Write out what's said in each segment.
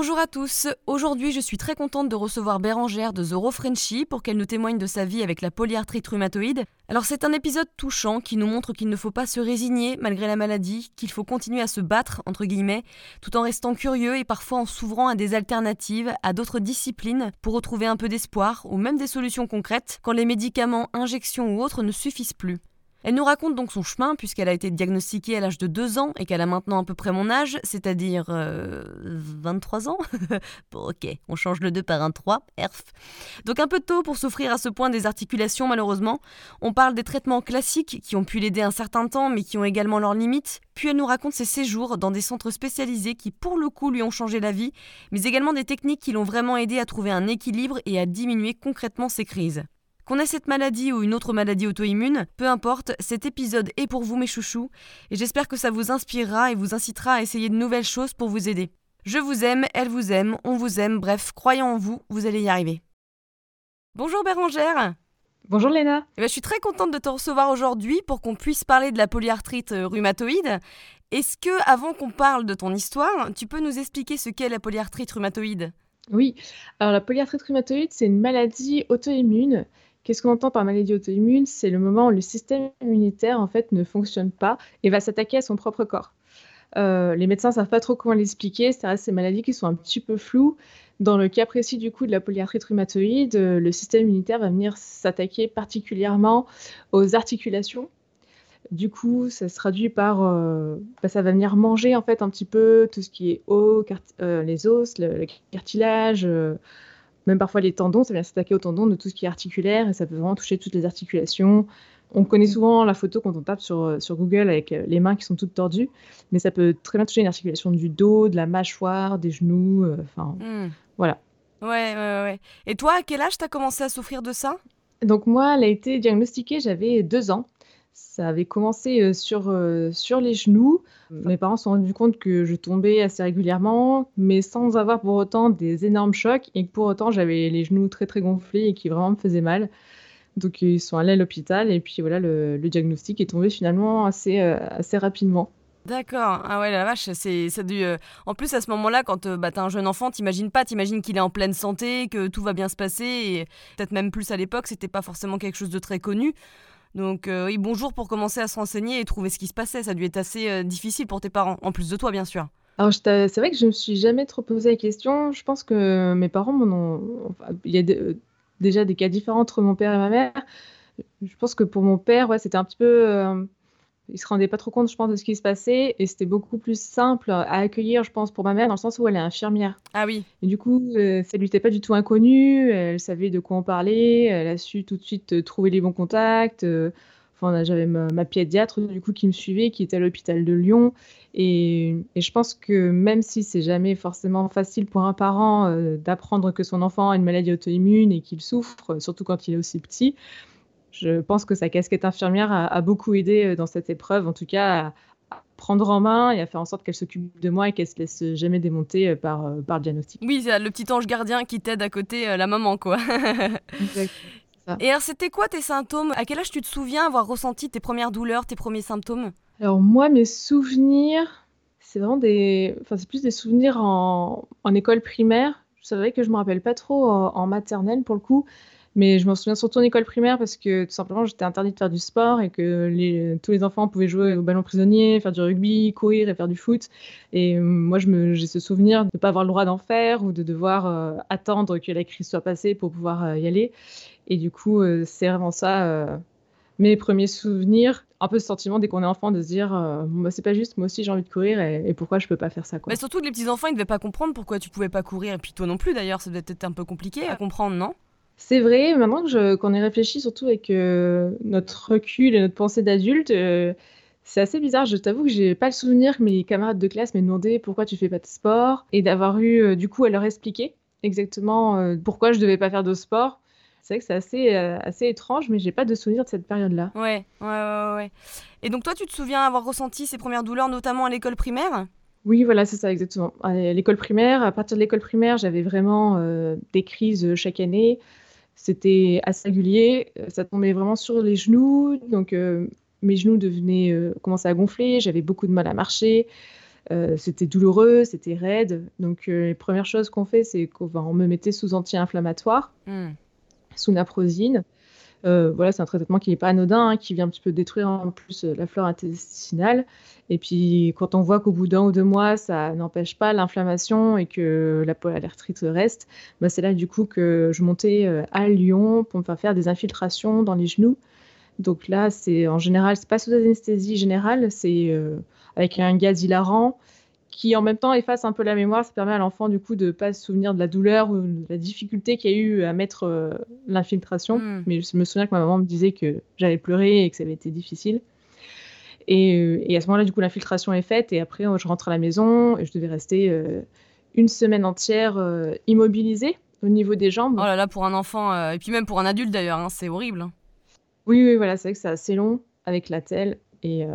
Bonjour à tous, aujourd'hui je suis très contente de recevoir Bérangère de The Frenchy pour qu'elle nous témoigne de sa vie avec la polyarthrite rhumatoïde. Alors c'est un épisode touchant qui nous montre qu'il ne faut pas se résigner malgré la maladie, qu'il faut continuer à se battre entre guillemets, tout en restant curieux et parfois en s'ouvrant à des alternatives, à d'autres disciplines pour retrouver un peu d'espoir ou même des solutions concrètes quand les médicaments, injections ou autres ne suffisent plus. Elle nous raconte donc son chemin, puisqu'elle a été diagnostiquée à l'âge de 2 ans et qu'elle a maintenant à peu près mon âge, c'est-à-dire 23 euh, ans. bon, ok, on change le 2 par un 3, erf. Donc un peu tôt pour souffrir à ce point des articulations, malheureusement. On parle des traitements classiques qui ont pu l'aider un certain temps, mais qui ont également leurs limites. Puis elle nous raconte ses séjours dans des centres spécialisés qui, pour le coup, lui ont changé la vie, mais également des techniques qui l'ont vraiment aidé à trouver un équilibre et à diminuer concrètement ses crises. Qu'on ait cette maladie ou une autre maladie auto-immune, peu importe, cet épisode est pour vous mes chouchous, et j'espère que ça vous inspirera et vous incitera à essayer de nouvelles choses pour vous aider. Je vous aime, elle vous aime, on vous aime, bref, croyons en vous, vous allez y arriver. Bonjour Bérangère Bonjour Léna eh ben, Je suis très contente de te recevoir aujourd'hui pour qu'on puisse parler de la polyarthrite euh, rhumatoïde. Est-ce que, avant qu'on parle de ton histoire, tu peux nous expliquer ce qu'est la polyarthrite rhumatoïde? Oui, alors la polyarthrite rhumatoïde, c'est une maladie auto-immune Qu'est-ce qu'on entend par maladie auto-immune C'est le moment où le système immunitaire en fait ne fonctionne pas et va s'attaquer à son propre corps. Euh, les médecins ne savent pas trop comment l'expliquer, c'est ces maladies qui sont un petit peu floues. Dans le cas précis du coup de la polyarthrite rhumatoïde, euh, le système immunitaire va venir s'attaquer particulièrement aux articulations. Du coup, ça se traduit par, euh, bah, ça va venir manger en fait un petit peu tout ce qui est os, les os, le, cartilage, même parfois les tendons, ça vient s'attaquer aux tendons de tout ce qui est articulaire et ça peut vraiment toucher toutes les articulations. On connaît souvent la photo quand on tape sur, euh, sur Google avec euh, les mains qui sont toutes tordues, mais ça peut très bien toucher une articulation du dos, de la mâchoire, des genoux, euh, enfin hmm. voilà. Ouais, ouais, ouais. Et toi, à quel âge tu as commencé à souffrir de ça? Donc moi, elle a été diagnostiquée, j'avais deux ans. Ça avait commencé sur, sur les genoux. Mes parents se sont rendus compte que je tombais assez régulièrement, mais sans avoir pour autant des énormes chocs et que pour autant j'avais les genoux très très gonflés et qui vraiment me faisaient mal. Donc ils sont allés à l'hôpital et puis voilà, le, diagnostic est tombé finalement assez, assez rapidement. D'accord. Ah ouais, la vache, c'est ça dû. En plus, à ce moment-là, quand bah, t'as un jeune enfant, t'imagines pas, t'imagines qu'il est en pleine santé, que tout va bien se passer, et peut-être même plus à l'époque, c'était pas forcément quelque chose de très connu. Donc, euh, oui, bonjour pour commencer à se renseigner et trouver ce qui se passait. Ça a dû être assez euh, difficile pour tes parents, en plus de toi, bien sûr. Alors, c'est vrai que je me suis jamais trop posé la question. Je pense que mes parents m'en ont. il y a déjà des cas différents entre mon père et ma mère. Je pense que pour mon père, ouais, c'était un petit peu. Euh, il se rendait pas trop compte, je pense, de ce qui se passait. Et c'était beaucoup plus simple à accueillir, je pense, pour ma mère, dans le sens où elle est infirmière. Ah oui. Et du coup, euh, ça lui était pas du tout inconnu. Elle savait de quoi en parler. Elle a su tout de suite euh, trouver les bons contacts. Euh, enfin, j'avais ma, pédiatre, du coup, qui me suivait, qui était à l'hôpital de Lyon. Et, je pense que même si c'est jamais forcément facile pour un parent d'apprendre que son enfant a une maladie auto-immune et qu'il souffre, surtout quand il est aussi petit, je pense que sa casquette infirmière a, beaucoup aidé euh, dans cette épreuve, en tout cas à, prendre en main et à faire en sorte qu'elle s'occupe de moi et qu'elle se laisse jamais démonter euh, par, euh, par le diagnostic. Oui, c'est le petit ange gardien qui t'aide à côté la maman, quoi. Et alors, c'était quoi tes symptômes? À quel âge tu te souviens avoir ressenti tes premières douleurs, tes premiers symptômes? Alors, moi, mes souvenirs, c'est vraiment des. Enfin, c'est plus des souvenirs en, en école primaire. C'est vrai que je me rappelle pas trop en maternelle pour le coup. Mais je m'en souviens surtout en école primaire parce que tout simplement j'étais interdite de faire du sport et que les, tous les enfants pouvaient jouer au ballon prisonnier, faire du rugby, courir et faire du foot. Et euh, moi j'ai ce souvenir de ne pas avoir le droit d'en faire ou de devoir euh, attendre que la crise soit passée pour pouvoir euh, y aller. Et du coup c'est vraiment ça mes premiers souvenirs, un peu ce sentiment dès qu'on est enfant de se dire bah, c'est pas juste, moi aussi j'ai envie de courir et, pourquoi je peux pas faire ça quoi. Mais surtout les petits enfants ils devaient pas comprendre pourquoi tu pouvais pas courir et puis toi non plus d'ailleurs, ça devait être un peu compliqué à comprendre, non? C'est vrai, maintenant que qu'on y réfléchit, surtout avec euh, notre recul et notre pensée d'adulte, euh, c'est assez bizarre. Je t'avoue que j'ai pas le souvenir que mes camarades de classe m'aient demandé pourquoi tu fais pas de sport et d'avoir eu euh, du coup à leur expliquer exactement pourquoi je devais pas faire de sport. C'est vrai que c'est assez, assez étrange, mais j'ai pas de souvenir de cette période-là. Ouais, ouais, ouais, ouais. Et donc toi, tu te souviens avoir ressenti ces premières douleurs, notamment à l'école primaire? Oui, voilà, c'est ça, exactement. À l'école primaire, à partir de l'école primaire, j'avais vraiment des crises chaque année. C'était assez régulier. Ça tombait vraiment sur les genoux. Donc, mes genoux devenaient, commençaient à gonfler. J'avais beaucoup de mal à marcher. c'était douloureux, c'était raide. Donc, les premières choses qu'on fait, c'est qu'on me mettait sous anti-inflammatoire, mmh. sous naprosine. Euh, voilà, c'est un traitement qui n'est pas anodin, hein, qui vient un petit peu détruire en plus euh, la flore intestinale. Et puis, quand on voit qu'au bout d'un ou deux mois, ça n'empêche pas l'inflammation et que la polyarthrite reste, bah, c'est là du coup que je montais euh, à Lyon pour me faire faire des infiltrations dans les genoux. Donc là, c'est en général, c'est pas sous anesthésie générale, c'est avec un gaz hilarant qui en même temps efface un peu la mémoire. Ça permet à l'enfant du coup de pas se souvenir de la douleur ou de la difficulté qu'il y a eu à mettre euh, l'infiltration. Hmm. Mais je me souviens que ma maman me disait que j'avais pleuré et que ça avait été difficile. Et, euh, et à ce moment-là, du coup, l'infiltration est faite et après, je rentre à la maison et je devais rester euh, une semaine entière immobilisée au niveau des jambes. Oh là là, pour un enfant et puis même pour un adulte d'ailleurs, hein, c'est horrible. Oui, oui, voilà, c'est vrai que c'est assez long avec la telle et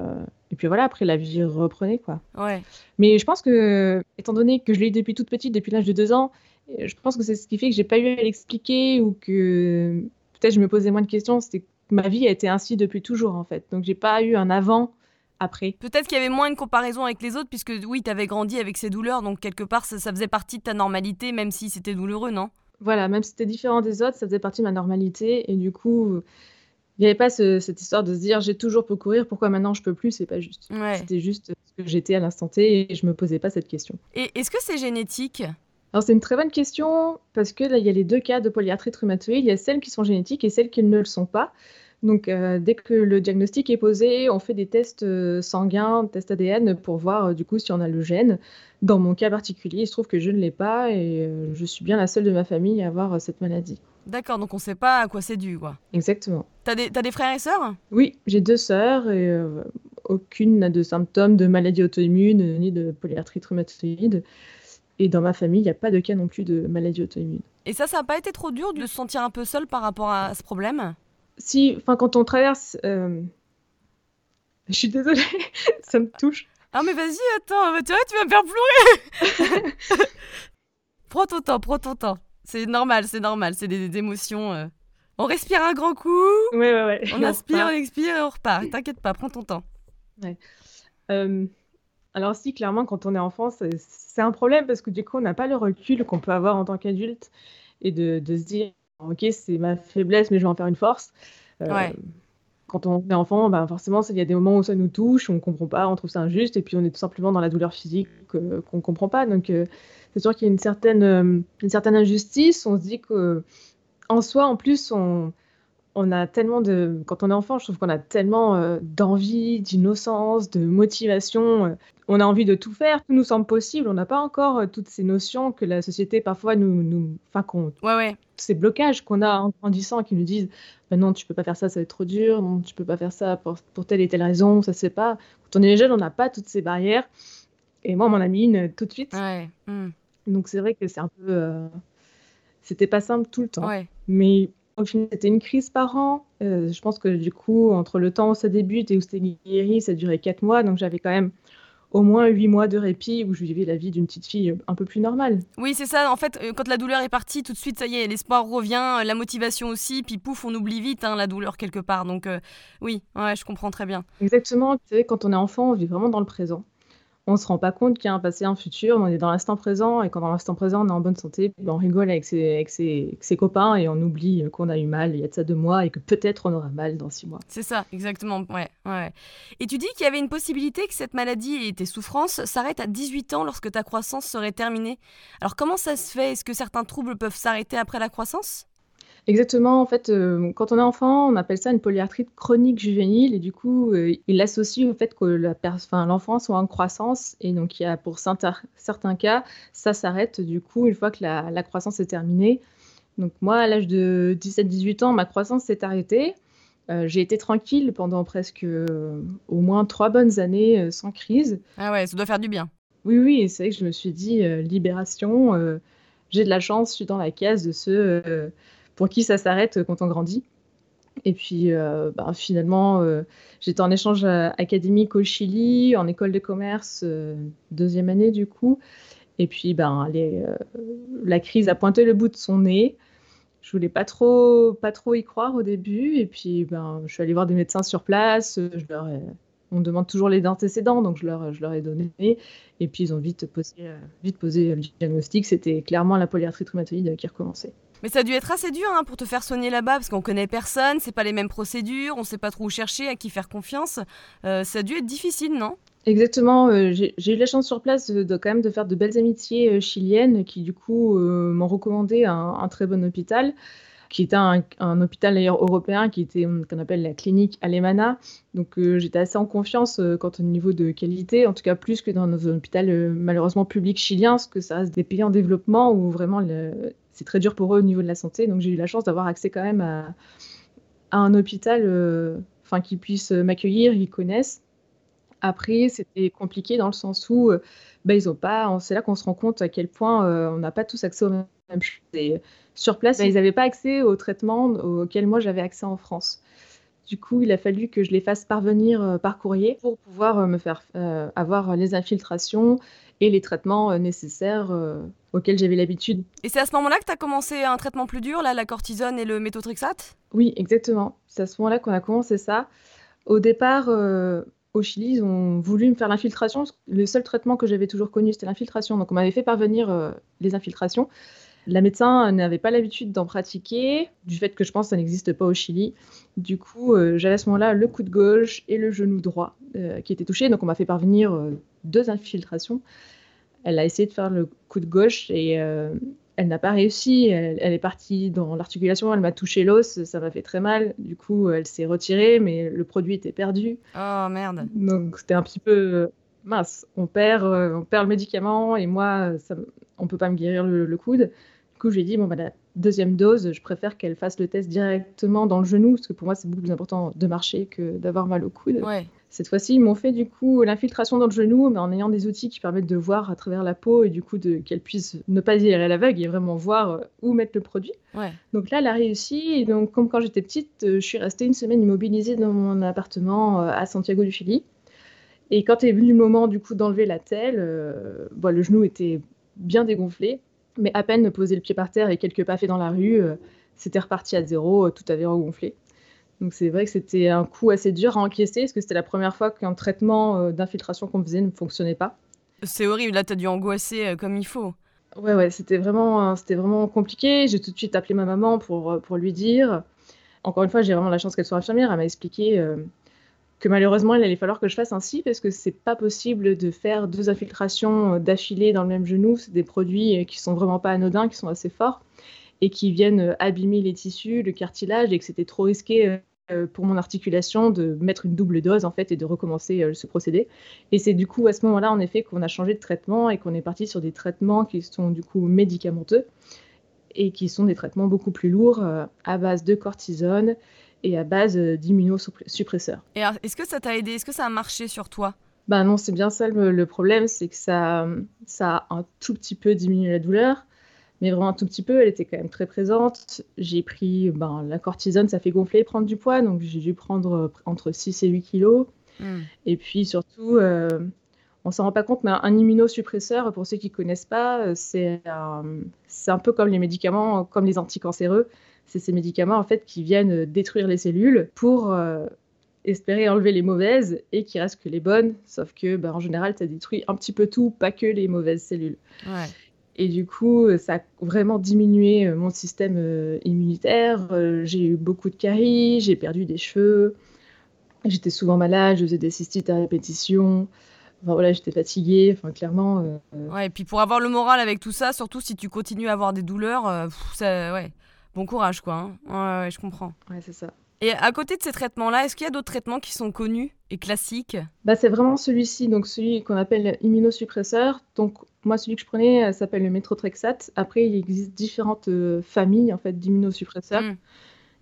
et puis voilà, après la vie reprenait quoi. Ouais. Mais je pense que, étant donné que je l'ai eu depuis toute petite, depuis l'âge de deux ans, je pense que c'est ce qui fait que j'ai pas eu à l'expliquer ou que peut-être je me posais moins de questions. C'était que ma vie a été ainsi depuis toujours en fait. Donc j'ai pas eu un avant. Après. Peut-être qu'il y avait moins de comparaison avec les autres, puisque oui, tu avais grandi avec ces douleurs, donc quelque part, ça, faisait partie de ta normalité, même si c'était douloureux, non? Voilà, même si c'était différent des autres, ça faisait partie de ma normalité. Et du coup, il n'y avait pas cette histoire de se dire j'ai toujours pu courir, pourquoi maintenant je peux plus, c'est pas juste. C'était juste ce que j'étais à l'instant T et je me posais pas cette question. Et est-ce que c'est génétique? Alors c'est une très bonne question parce que là il y a les deux cas de polyarthrite rhumatoïde, il y a celles qui sont génétiques et celles qui ne le sont pas. Donc, euh, dès que le diagnostic est posé, on fait des tests euh, sanguins, tests ADN pour voir euh, du coup si on a le gène. Dans mon cas particulier, il se trouve que je ne l'ai pas et je suis bien la seule de ma famille à avoir cette maladie. D'accord, donc on ne sait pas à quoi c'est dû, quoi. Exactement. T'as des, as des frères et sœurs? Oui, j'ai deux sœurs et aucune n'a de symptômes de maladie auto-immune ni de polyarthrite rhumatoïde. Et dans ma famille, il n'y a pas de cas non plus de maladie auto-immune. Et ça, ça n'a pas été trop dur de se sentir un peu seul par rapport à ce problème? Si, enfin, quand on traverse, euh, je suis désolée, ça me touche. Ah mais vas-y, attends, tu vois, tu vas me faire pleurer. prends ton temps, prends ton temps. C'est normal, c'est normal, c'est des, émotions. Euh. On respire un grand coup. Ouais, ouais, ouais. On inspire, on expire et on repart. T'inquiète pas, prends ton temps. Ouais. Euh, alors si, clairement, quand on est enfant, c'est un problème parce que du coup, on n'a pas le recul qu'on peut avoir en tant qu'adulte et de, de se dire ok, c'est ma faiblesse, mais je vais en faire une force. Euh, quand on est enfant, ben forcément, il y a des moments où ça nous touche, on ne comprend pas, on trouve ça injuste, et puis on est tout simplement dans la douleur physique qu'on ne comprend pas. Donc, euh, c'est sûr qu'il y a une certaine, euh, une certaine injustice. On se dit qu'en soi, en plus, on, on a tellement de. Quand on est enfant, je trouve qu'on a tellement d'envie, d'innocence, de motivation on a envie de tout faire, tout nous semble possible. On n'a pas encore euh, toutes ces notions que la société parfois nous, nous enfin qu'on, ouais, ouais. ces blocages qu'on a en grandissant, qui nous disent, bah non, tu peux pas faire ça, ça va être trop dur. Non, tu peux pas faire ça pour, telle et telle raison, ça se fait pas. Quand on est jeune, on n'a pas toutes ces barrières. Et moi, on m'en a mis une tout de suite. Hmm. Donc c'est vrai que c'est un peu, euh, c'était pas simple tout le temps. Mais au final, c'était une crise par an. Euh, je pense que du coup, entre le temps où ça débute et où c'était guéri, ça durait quatre mois. Donc j'avais quand même au moins huit mois de répit où je vivais la vie d'une petite fille un peu plus normale. Oui, c'est ça. En fait, euh, quand la douleur est partie, tout de suite, ça y est, l'espoir revient, euh, la motivation aussi, puis pouf, on oublie vite hein, la douleur quelque part. Donc euh, oui, ouais, je comprends très bien. Exactement. Tu sais, quand on est enfant, on vit vraiment dans le présent on se rend pas compte qu'il y a un passé, un futur, on est dans l'instant présent, et quand dans l'instant présent on est en bonne santé, ben, on rigole avec ses, avec, ses, copains et on oublie qu'on a eu mal il y a de ça deux mois et que peut-être on aura mal dans six mois. C'est ça, exactement, ouais, ouais. Et tu dis qu'il y avait une possibilité que cette maladie et tes souffrances s'arrêtent à 18 ans lorsque ta croissance serait terminée. Alors comment ça se fait? Est-ce que certains troubles peuvent s'arrêter après la croissance? Exactement. En fait, euh, quand on est enfant, on appelle ça une polyarthrite chronique juvénile et du coup, euh, il l'associe au fait que l'enfant soit en croissance et donc il y a pour certains cas, ça s'arrête du coup une fois que la, croissance est terminée. Donc moi, à l'âge de 17-18 ans, ma croissance s'est arrêtée. Euh, j'ai été tranquille pendant presque au moins trois bonnes années sans crise. Ah ouais, ça doit faire du bien. Oui, oui, c'est vrai que je me suis dit libération. j'ai de la chance, je suis dans la case de ceux pour qui ça s'arrête quand on grandit. Et puis bah, finalement, j'étais en échange académique au Chili, en école de commerce, deuxième année du coup. Et puis ben, la crise a pointé le bout de son nez je voulais pas trop, pas trop y croire au début. Et puis, ben, je suis allée voir des médecins sur place. On demande toujours les antécédents, donc je leur, je leur ai donné. Et puis, ils ont vite posé, vite posé le diagnostic. C'était clairement la polyarthrite rhumatoïde qui recommençait. Mais ça a dû être assez dur hein, pour te faire soigner là-bas, parce qu'on connaît personne, c'est pas les mêmes procédures, on sait pas trop où chercher, à qui faire confiance. Euh, ça a dû être difficile, non? Exactement, euh, j'ai eu la chance sur place de, quand même de faire de belles amitiés euh, chiliennes qui du coup m'ont recommandé un, très bon hôpital, qui était un, hôpital d'ailleurs européen, qui était qu'on appelle la clinique Alemana. Donc j'étais assez en confiance quant au niveau de qualité, en tout cas plus que dans nos hôpitaux malheureusement publics chiliens, parce que ça reste des pays en développement où vraiment c'est très dur pour eux au niveau de la santé. Donc j'ai eu la chance d'avoir accès quand même à, à un hôpital, enfin qui puisse m'accueillir, ils connaissent après, c'était compliqué dans le sens où euh, bah, ils ont pas. C'est là qu'on se rend compte à quel point euh, on n'a pas tous accès aux mêmes choses. Et sur place, ils n'avaient pas accès aux traitements auxquels moi j'avais accès en France. Du coup, il a fallu que je les fasse parvenir euh, par courrier pour pouvoir me faire avoir les infiltrations et les traitements nécessaires auxquels j'avais l'habitude. Et c'est à ce moment-là que tu as commencé un traitement plus dur, là, la cortisone et le méthotrexate? Oui, exactement. C'est à ce moment-là qu'on a commencé ça. Au départ, au Chili, ils ont voulu me faire l'infiltration. Le seul traitement que j'avais toujours connu, c'était l'infiltration. Donc, on m'avait fait parvenir euh, les infiltrations. La médecin n'avait pas l'habitude d'en pratiquer, du fait que je pense que ça n'existe pas au Chili. Du coup, euh, j'avais à ce moment-là le coup de gauche et le genou droit euh, qui étaient touchés. Donc, on m'a fait parvenir deux infiltrations. Elle a essayé de faire le coup de gauche et elle n'a pas réussi. Elle, est partie dans l'articulation, elle m'a touché l'os, ça m'a fait très mal. Du coup, elle s'est retirée, mais le produit était perdu. Oh merde. Donc c'était un petit peu euh, mince. On perd, euh, on perd le médicament et moi, ça, on peut pas me guérir le, coude. Coup, j'ai dit bon bah la deuxième dose, je préfère qu'elle fasse le test directement dans le genou parce que pour moi c'est beaucoup plus important de marcher que d'avoir mal au coude. Ouais. Cette fois-ci, ils m'ont fait du coup l'infiltration dans le genou, mais en ayant des outils qui permettent de voir à travers la peau et du coup qu'elle puisse ne pas y aller à l'aveugle et vraiment voir euh, où mettre le produit. Donc là, elle a réussi. Et donc, comme quand j'étais petite, euh, je suis restée une semaine immobilisée dans mon appartement euh, à Santiago du Chili. Et quand est venu le moment du coup d'enlever la telle, le genou était bien dégonflé, mais à peine poser le pied par terre et quelques pas fait dans la rue, c'était reparti à zéro, tout avait regonflé. Donc c'est vrai que c'était un coup assez dur à encaisser, parce que c'était la première fois qu'un traitement euh, d'infiltration qu'on faisait ne fonctionnait pas. C'est horrible, là tu as dû angoisser euh, comme il faut. Ouais, ouais, c'était vraiment, euh, c'était vraiment compliqué. J'ai tout de suite appelé ma maman pour, pour lui dire. Encore une fois, j'ai vraiment la chance qu'elle soit infirmière. Elle m'a expliqué que malheureusement, il allait falloir que je fasse ainsi parce que c'est pas possible de faire deux infiltrations d'affilée dans le même genou. C'est des produits qui sont vraiment pas anodins, qui sont assez forts et qui viennent abîmer les tissus, le cartilage et que c'était trop risqué euh, pour mon articulation de mettre une double dose en fait et de recommencer euh, ce procédé. Et c'est du coup à ce moment-là en effet qu'on a changé de traitement et qu'on est parti sur des traitements qui sont du coup médicamenteux et qui sont des traitements beaucoup plus lourds euh, à base de cortisone et à base d'immunosuppresseurs. Et est-ce que ça t'a aidé? Est-ce que ça a marché sur toi? Ben non, c'est bien ça le, problème, c'est que ça, ça a un tout petit peu diminué la douleur, mais vraiment un tout petit peu. Elle était quand même très présente. J'ai pris ben, la cortisone, ça fait gonfler, prendre du poids, donc j'ai dû prendre euh, entre 6 et 8 kilos. Hmm. Et puis surtout, euh, on s'en rend pas compte, mais un immunosuppresseur, pour ceux qui connaissent pas, euh, c'est un, un peu comme les médicaments, comme les anticancéreux. C'est ces médicaments en fait qui viennent détruire les cellules pour espérer enlever les mauvaises et qu'il reste que les bonnes. Sauf que, ben, en général, ça détruit un petit peu tout, pas que les mauvaises cellules. Ouais. Et du coup, euh, ça a vraiment diminué euh, mon système euh, immunitaire. J'ai eu beaucoup de caries, j'ai perdu des cheveux. J'étais souvent malade, je faisais des cystites à répétition. Enfin voilà, j'étais fatiguée, enfin clairement. Ouais, et puis pour avoir le moral avec tout ça, surtout si tu continues à avoir des douleurs, ça, ouais, bon courage quoi. Hein. Ouais, ouais, je comprends. Ouais, c'est ça. Et à côté de ces traitements-là, est-ce qu'il y a d'autres traitements qui sont connus et classiques? Bah, C'est vraiment celui-ci, donc celui qu'on appelle immunosuppresseur. Donc moi, celui que je prenais s'appelle le méthotrexate. Après, il existe différentes euh, familles en fait d'immunosuppresseurs. Hmm.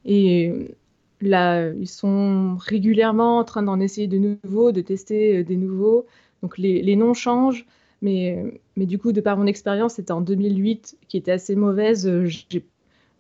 Et là, ils sont régulièrement en train d'en essayer de nouveaux, de tester euh, des nouveaux. Donc les, les noms changent. Mais, mais, du coup, de par mon expérience, c'était en 2008 qui était assez mauvaise. J'ai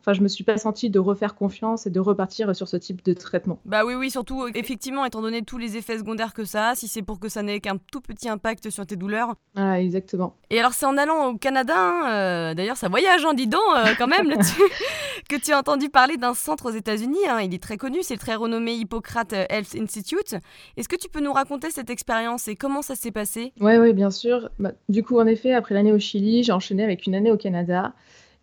Enfin, je me suis pas sentie de refaire confiance et de repartir sur ce type de traitement. Bah oui, oui, surtout, effectivement, étant donné tous les effets secondaires que ça a, si c'est pour que ça n'ait qu'un tout petit impact sur tes douleurs. Ah, exactement. Et alors, c'est en allant au Canada, hein, euh, d'ailleurs, ça voyage, hein, dis donc, euh, quand même, que tu as entendu parler d'un centre aux États-Unis. Hein. il est très connu, c'est le très renommé Hippocrate Health Institute. Est-ce que tu peux nous raconter cette expérience et comment ça s'est passé? Oui, oui, bien sûr. Bah, du coup, en effet, après l'année au Chili, j'ai enchaîné avec une année au Canada.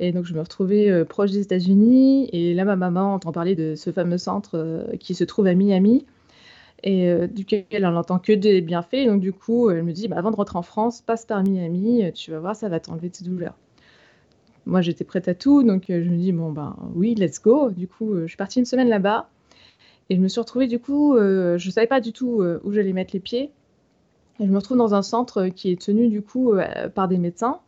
Et donc, je me retrouvais euh, proche des États-Unis. Et là, ma maman entend parler de ce fameux centre euh, qui se trouve à Miami et euh, duquel elle n'entend que des bienfaits. Donc, du coup, elle me dit bah, avant de rentrer en France, passe par Miami, tu vas voir, ça va t'enlever tes douleurs. Moi, j'étais prête à tout. Donc, je me dis bon, ben oui, let's go. Du coup, je suis partie une semaine là-bas. Et je me suis retrouvée, du coup, je ne savais pas du tout où j'allais mettre les pieds. Et je me retrouve dans un centre qui est tenu, du coup, par des médecins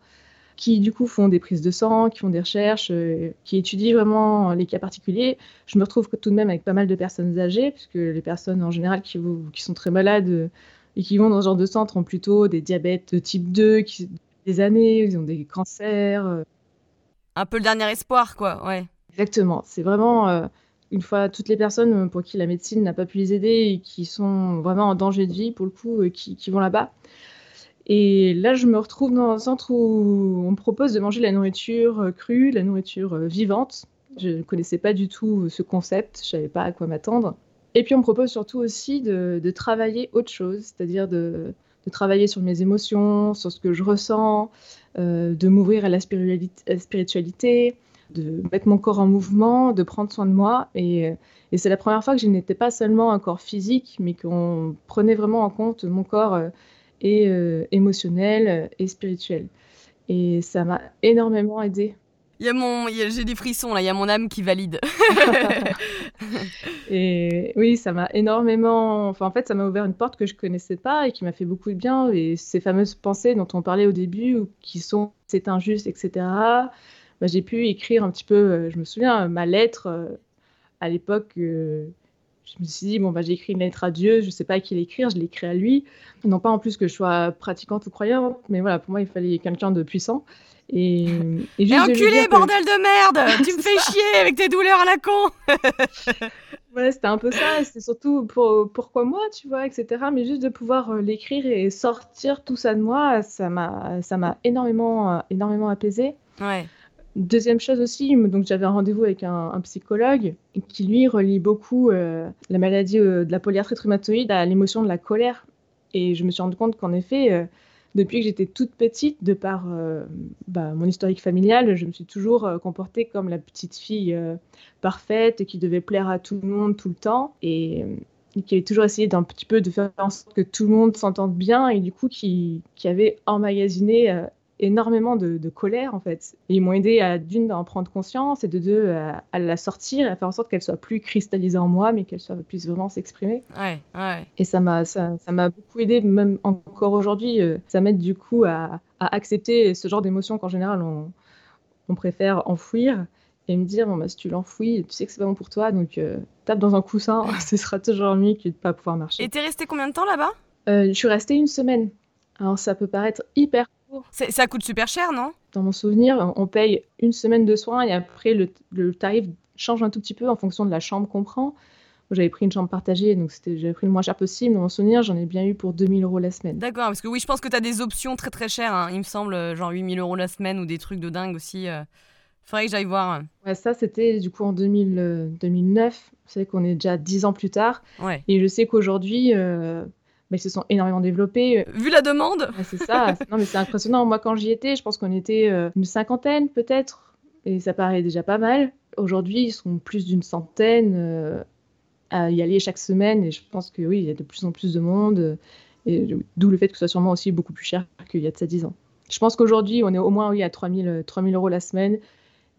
qui du coup font des prises de sang, qui font des recherches, euh, qui étudient vraiment les cas particuliers. Je me retrouve tout de même avec pas mal de personnes âgées, puisque les personnes en général qui, qui sont très malades euh, et qui vont dans ce genre de centre ont plutôt des diabètes de type 2, qui des années, ils ont des cancers. Euh. Un peu le dernier espoir, quoi, ouais. Exactement. C'est vraiment, une fois toutes les personnes pour qui la médecine n'a pas pu les aider et qui sont vraiment en danger de vie, pour le coup, qui, qui vont là-bas. Et là, je me retrouve dans un centre où on me propose de manger la nourriture euh, crue, la nourriture euh, vivante. Je ne connaissais pas du tout ce concept, je ne savais pas à quoi m'attendre. Et puis on me propose surtout aussi de, travailler autre chose, c'est-à-dire de, travailler sur mes émotions, sur ce que je ressens, euh, de m'ouvrir à la spiritualité, de mettre mon corps en mouvement, de prendre soin de moi. Et, et c'est la première fois que je n'étais pas seulement un corps physique, mais qu'on prenait vraiment en compte mon corps et euh, émotionnel et spirituel. Et ça m'a énormément aidé. Il y a mon, j'ai des frissons là, il y a mon âme qui valide. et oui, ça m'a énormément, enfin en fait, ça m'a ouvert une porte que je connaissais pas et qui m'a fait beaucoup de bien. Et ces fameuses pensées dont on parlait au début, qui sont c'est injuste, etc. Bah, j'ai pu écrire un petit peu, euh, je me souviens, ma lettre euh, à l'époque je me suis dit, bon, bah, j'ai écrit une lettre à Dieu, je ne sais pas à qui l'écrire, je l'écris à lui. Non pas en plus que je sois pratiquante ou croyante, mais voilà, pour moi, il fallait quelqu'un de puissant. Et, et juste enculé, bordel de merde Tu me fais chier avec tes douleurs à la con Ouais, c'était un peu ça, c'était surtout pour, pourquoi moi, tu vois, etc. Mais juste de pouvoir euh, l'écrire et sortir tout ça de moi, ça m'a énormément, euh, énormément apaisé. Ouais. Deuxième chose aussi, donc j'avais un rendez-vous avec un, psychologue qui lui relie beaucoup euh, la maladie euh, de la polyarthrite rhumatoïde à l'émotion de la colère. Et je me suis rendu compte qu'en effet, euh, depuis que j'étais toute petite, de par bah, mon historique familial, je me suis toujours comportée comme la petite fille parfaite qui devait plaire à tout le monde tout le temps. Et, qui avait toujours essayé d'un petit peu de faire en sorte que tout le monde s'entende bien et du coup qui, qui avait emmagasiné énormément de, colère en fait. Et ils m'ont aidé à d'une à en prendre conscience et de deux à, la sortir et à faire en sorte qu'elle soit plus cristallisée en moi, mais qu'elle soit puisse vraiment s'exprimer. Ouais, ouais. Et ça m'a ça, m'a beaucoup aidé, même encore aujourd'hui, euh, ça m'aide du coup à, accepter ce genre d'émotions qu'en général on, on préfère enfouir et me dire bon bah si tu l'enfouis, tu sais que c'est pas bon pour toi, donc euh, tape dans un coussin, ce sera toujours mieux que de pas pouvoir marcher. Et t'es resté combien de temps là-bas? Euh, Je suis restée une semaine. Alors ça peut paraître hyper ça coûte super cher, non? Dans mon souvenir, on paye une semaine de soins et après le, tarif change un tout petit peu en fonction de la chambre qu'on prend. J'avais pris une chambre partagée, donc j'avais pris le moins cher possible. Dans mon souvenir, j'en ai bien eu pour 2000 euros la semaine. D'accord, parce que oui, je pense que tu as des options très très chères. Hein. Il me semble, euh, genre 8000 euros la semaine ou des trucs de dingue aussi. Euh. Faudrait que j'aille voir. Ouais, ça, c'était du coup en 2000, 2009. Vous savez qu'on est déjà 10 ans plus tard. Ouais. Et je sais qu'aujourd'hui, euh, mais ils se sont énormément développés. Vu la demande C'est ça. non, mais c'est impressionnant. Moi, quand j'y étais, je pense qu'on était euh, une cinquantaine peut-être. Et ça paraît déjà pas mal. Aujourd'hui, ils sont plus d'une centaine euh, à y aller chaque semaine. Et je pense que oui, il y a de plus en plus de monde. Et d'où le fait que ce soit sûrement aussi beaucoup plus cher qu'il y a de ça 10 ans. Je pense qu'aujourd'hui, on est au moins oui, à 3000, 3000 euros la semaine.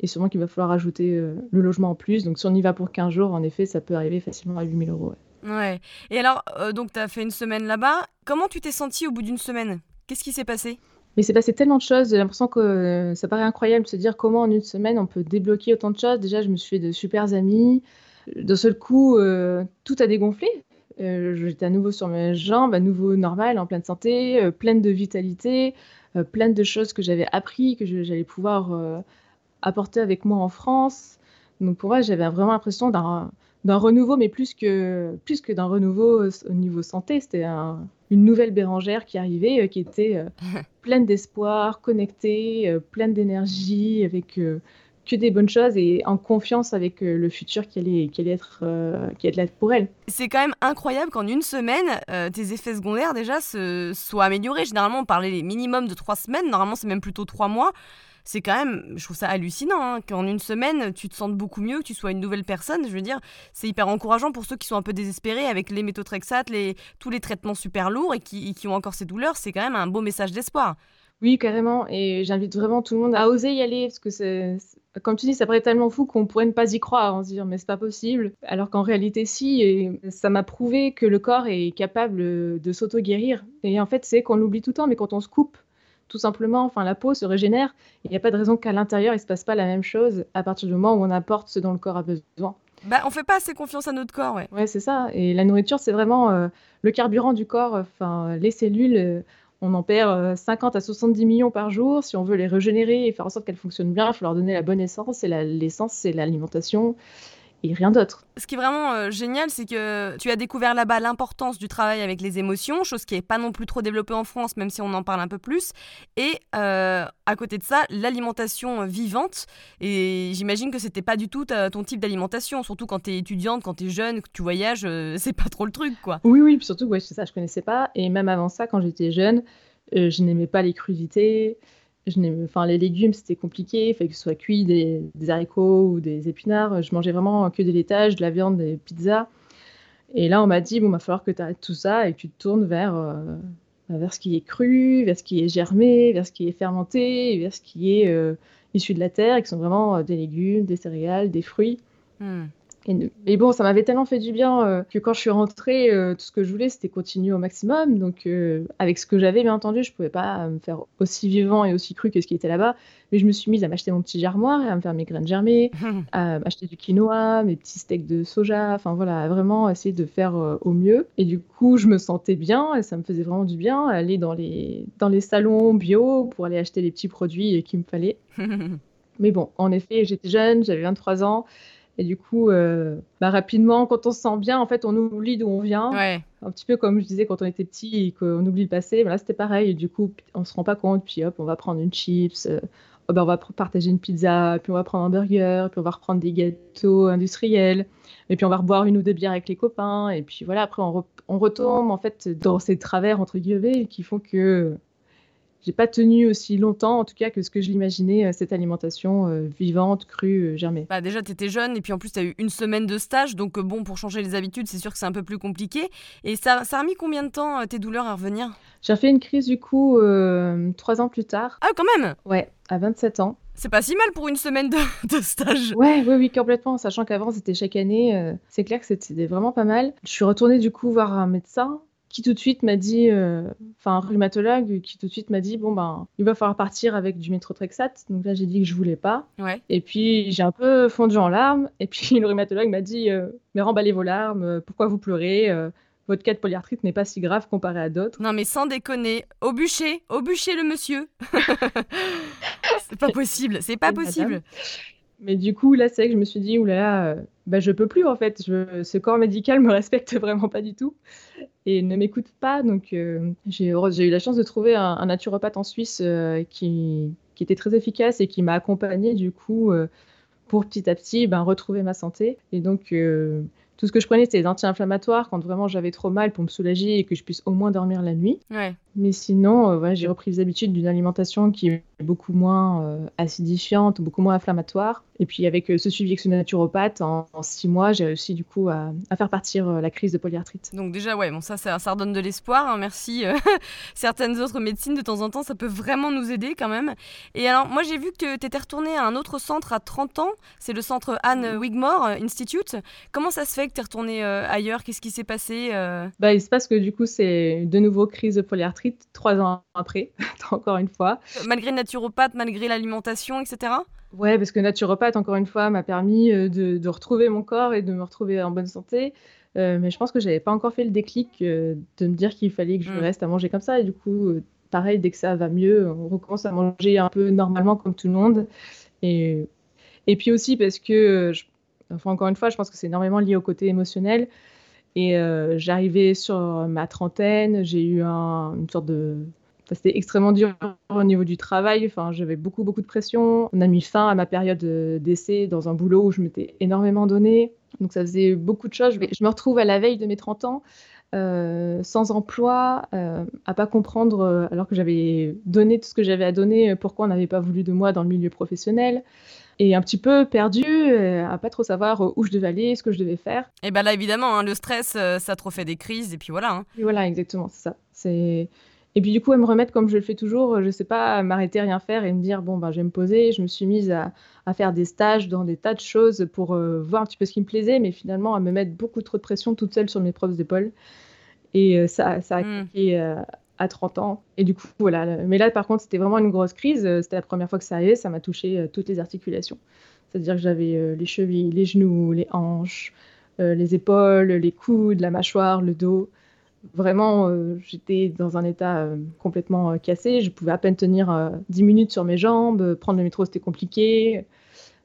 Et sûrement qu'il va falloir ajouter euh, le logement en plus. Donc si on y va pour 15 jours, en effet, ça peut arriver facilement à 8000 euros. Ouais. Et alors, euh, donc, tu as fait une semaine là-bas. Comment tu t'es sentie au bout d'une semaine? Qu'est-ce qui s'est passé? Mais c'est passé tellement de choses. J'ai l'impression que euh, ça paraît incroyable de se dire comment en une semaine on peut débloquer autant de choses. Déjà, je me suis fait de super amis. D'un seul coup, euh, tout a dégonflé. J'étais à nouveau sur mes jambes, à nouveau normal, en pleine santé, pleine de vitalité, pleine de choses que j'avais appris, que j'allais pouvoir apporter avec moi en France. Donc pour moi, j'avais vraiment l'impression d'un d'un renouveau, mais plus que, plus que d'un renouveau au niveau santé. C'était une nouvelle Bérangère qui arrivait, qui était pleine d'espoir, connectée, pleine d'énergie, avec que des bonnes choses et en confiance avec euh, le futur qui allait, qui allait être, euh, qui allait être pour elle. C'est quand même incroyable qu'en une semaine, euh, tes effets secondaires déjà se, soient améliorés. Généralement, on parlait les minimum de trois semaines. Normalement, c'est même plutôt trois mois. C'est quand même, je trouve ça hallucinant, hein, qu'en une semaine, tu te sentes beaucoup mieux, que tu sois une nouvelle personne. Je veux dire, c'est hyper encourageant pour ceux qui sont un peu désespérés avec les méthotrexates, les, tous les traitements super lourds et qui, qui ont encore ces douleurs. C'est quand même un beau message d'espoir. Oui, carrément. Et j'invite vraiment tout le monde à oser y aller parce que c'est, comme tu dis, ça paraît tellement fou qu'on pourrait ne pas y croire, en se dire mais c'est pas possible. Alors qu'en réalité, si. Et ça m'a prouvé que le corps est capable de s'auto-guérir. Et en fait, c'est qu'on l'oublie tout le temps, mais quand on se coupe, tout simplement, enfin la peau se régénère. Il n'y a pas de raison qu'à l'intérieur il se passe pas la même chose à partir du moment où on apporte ce dont le corps a besoin. Bah, on fait pas assez confiance à notre corps, ouais. Ouais, c'est ça. Et la nourriture, c'est vraiment euh, le carburant du corps. Enfin, les cellules. Euh, on en perd 50 euh, à 70 millions par jour. Si on veut les régénérer et faire en sorte qu'elles fonctionnent bien, il faut leur donner la bonne essence. Et l'essence, c'est l'alimentation et rien d'autre. Ce qui est vraiment euh, génial, c'est que tu as découvert là-bas l'importance du travail avec les émotions, chose qui n'est pas non plus trop développée en France, même si on en parle un peu plus. Et euh, à côté de ça, l'alimentation vivante. Et j'imagine que c'était pas du tout ton type d'alimentation, surtout quand tu es étudiante, quand tu es jeune, que tu voyages, euh, c'est pas trop le truc, quoi. Oui, oui, surtout, ouais, ça, je connaissais pas. Et même avant ça, quand j'étais jeune, je n'aimais pas les crudités. Je enfin, les légumes, c'était compliqué. Il fallait que ce soit cuit, des, haricots ou des épinards. Je mangeais vraiment que des laitages, de la viande, des pizzas. Et là, on m'a dit, bon, il va falloir que tu arrêtes tout ça et que tu te tournes vers, euh, vers ce qui est cru, vers ce qui est germé, vers ce qui est fermenté, vers ce qui est euh, issu de la terre, et qui sont vraiment euh, des légumes, des céréales, des fruits. Hmm. Et, bon, ça m'avait tellement fait du bien euh, que quand je suis rentrée, euh, tout ce que je voulais, c'était continuer au maximum. Donc, euh, avec ce que j'avais, bien entendu, je pouvais pas me faire aussi vivant et aussi cru que ce qui était là-bas. Mais je me suis mise à m'acheter mon petit germoir et à me faire mes graines germées, à m'acheter du quinoa, mes petits steaks de soja. Enfin, voilà, vraiment essayer de faire au mieux. Et du coup, je me sentais bien et ça me faisait vraiment du bien aller dans les, dans les salons bio pour aller acheter les petits produits qu'il me fallait. Mais bon, en effet, j'étais jeune, j'avais 23 ans. Et du coup, euh, bah, rapidement, quand on se sent bien, en fait, on oublie d'où on vient. Un petit peu comme je disais quand on était petit et qu'on oublie le passé. Voilà, c'était pareil. Et du coup, on se rend pas compte. Puis hop, on va prendre une chips. Euh, oh, bah, on va partager une pizza. Puis on va prendre un burger. Puis on va reprendre des gâteaux industriels. Et puis on va reboire une ou deux bières avec les copains. Et puis voilà, après, on, on retombe en fait dans ces travers, entre guillemets, qui font que j'ai pas tenu aussi longtemps, en tout cas, que ce que je l'imaginais, euh, cette alimentation euh, vivante, crue, euh, germée. Bah déjà, tu étais jeune et puis en plus, tu as eu une semaine de stage, donc bon, pour changer les habitudes, c'est sûr que c'est un peu plus compliqué. Et ça, ça a mis combien de temps tes douleurs à revenir? J'ai fait une crise du coup trois ans plus tard. Ah, quand même Ouais, à 27 ans. C'est pas si mal pour une semaine de, de stage. Ouais, oui, oui, complètement. Sachant qu'avant, c'était chaque année. c'est clair que c'était vraiment pas mal. Je suis retournée du coup voir un médecin qui tout de suite m'a dit, euh, enfin un rhumatologue qui tout de suite m'a dit bon ben il va falloir partir avec du méthotrexate. Donc là j'ai dit que je voulais pas. Ouais. Et puis j'ai un peu fondu en larmes. Et puis le rhumatologue m'a dit euh, mais remballez vos larmes, pourquoi vous pleurez votre cas de polyarthrite n'est pas si grave comparé à d'autres. Non mais sans déconner, au bûcher, au bûcher le monsieur. c'est pas possible, c'est pas possible. Mais du coup, là, c'est vrai que je me suis dit, oulala, euh, bah, je peux plus en fait. Ce corps médical me respecte vraiment pas du tout et ne m'écoute pas. Donc, euh, j'ai eu la chance de trouver un, naturopathe en Suisse euh, qui, était très efficace et qui m'a accompagnée du coup pour petit à petit ben, retrouver ma santé. Et donc, tout ce que je prenais, c'était des anti-inflammatoires quand vraiment j'avais trop mal pour me soulager et que je puisse au moins dormir la nuit. Mais sinon, euh, j'ai repris les habitudes d'une alimentation qui est beaucoup moins euh, acidifiante, beaucoup moins inflammatoire. Et puis avec euh, ce suivi avec ce naturopathe, en, six mois, j'ai réussi du coup à, faire partir la crise de polyarthrite. Donc déjà, ouais, bon ça, ça, redonne de l'espoir. Hein, merci. certaines autres médecines, de temps en temps, ça peut vraiment nous aider quand même. Et alors, moi, j'ai vu que tu étais retournée à un autre centre à 30 ans. C'est le centre Anne Wigmore Institute. Comment ça se fait que tu es retournée ailleurs? Qu'est-ce qui s'est passé bah, Il se passe que du coup, c'est de nouveau crise de polyarthrite trois ans après, encore une fois. Malgré naturopathe, malgré l'alimentation, etc. Ouais, parce que naturopathe, encore une fois, m'a permis euh, de, retrouver mon corps et de me retrouver en bonne santé. Euh, mais je pense que j'avais pas encore fait le déclic euh, de me dire qu'il fallait que je mm. reste à manger comme ça. Et du coup, pareil, dès que ça va mieux, on recommence à manger un peu normalement comme tout le monde. Et, et puis aussi parce que Enfin, encore une fois, je pense que c'est énormément lié au côté émotionnel. Et j'arrivais sur ma trentaine, j'ai eu une sorte de c'était extrêmement dur au niveau du travail. Enfin, j'avais beaucoup, beaucoup de pression. On a mis fin à ma période d'essai dans un boulot où je m'étais énormément donné. Donc, ça faisait beaucoup de choses. Je me retrouve à la veille de mes 30 ans, euh, sans emploi, euh, à pas comprendre, euh, alors que j'avais donné tout ce que j'avais à donner, pourquoi on n'avait pas voulu de moi dans le milieu professionnel. Et un petit peu perdu, à pas trop savoir où je devais aller, ce que je devais faire. Et bien là, évidemment, hein, le stress, ça te refait des crises, et puis voilà. Hein. Et voilà, exactement, c'est ça. C'est et puis du coup, à me remettre comme je le fais toujours, je sais pas, m'arrêter, rien faire et me dire, bon, ben, je vais me poser. Je me suis mise à, faire des stages dans des tas de choses pour euh, voir un petit peu ce qui me plaisait, mais finalement à me mettre beaucoup trop de pression toute seule sur mes propres épaules. Et euh, ça, ça a mmh. euh, à 30 ans. Et du coup, voilà. Mais là, par contre, c'était vraiment une grosse crise. C'était la première fois que ça arrivait. Ça m'a touché toutes les articulations. C'est-à-dire que j'avais les chevilles, les genoux, les hanches, les épaules, les coudes, la mâchoire, le dos. Vraiment, euh, j'étais dans un état euh, complètement euh, cassé. Je pouvais à peine tenir 10 minutes sur mes jambes. Prendre le métro, c'était compliqué.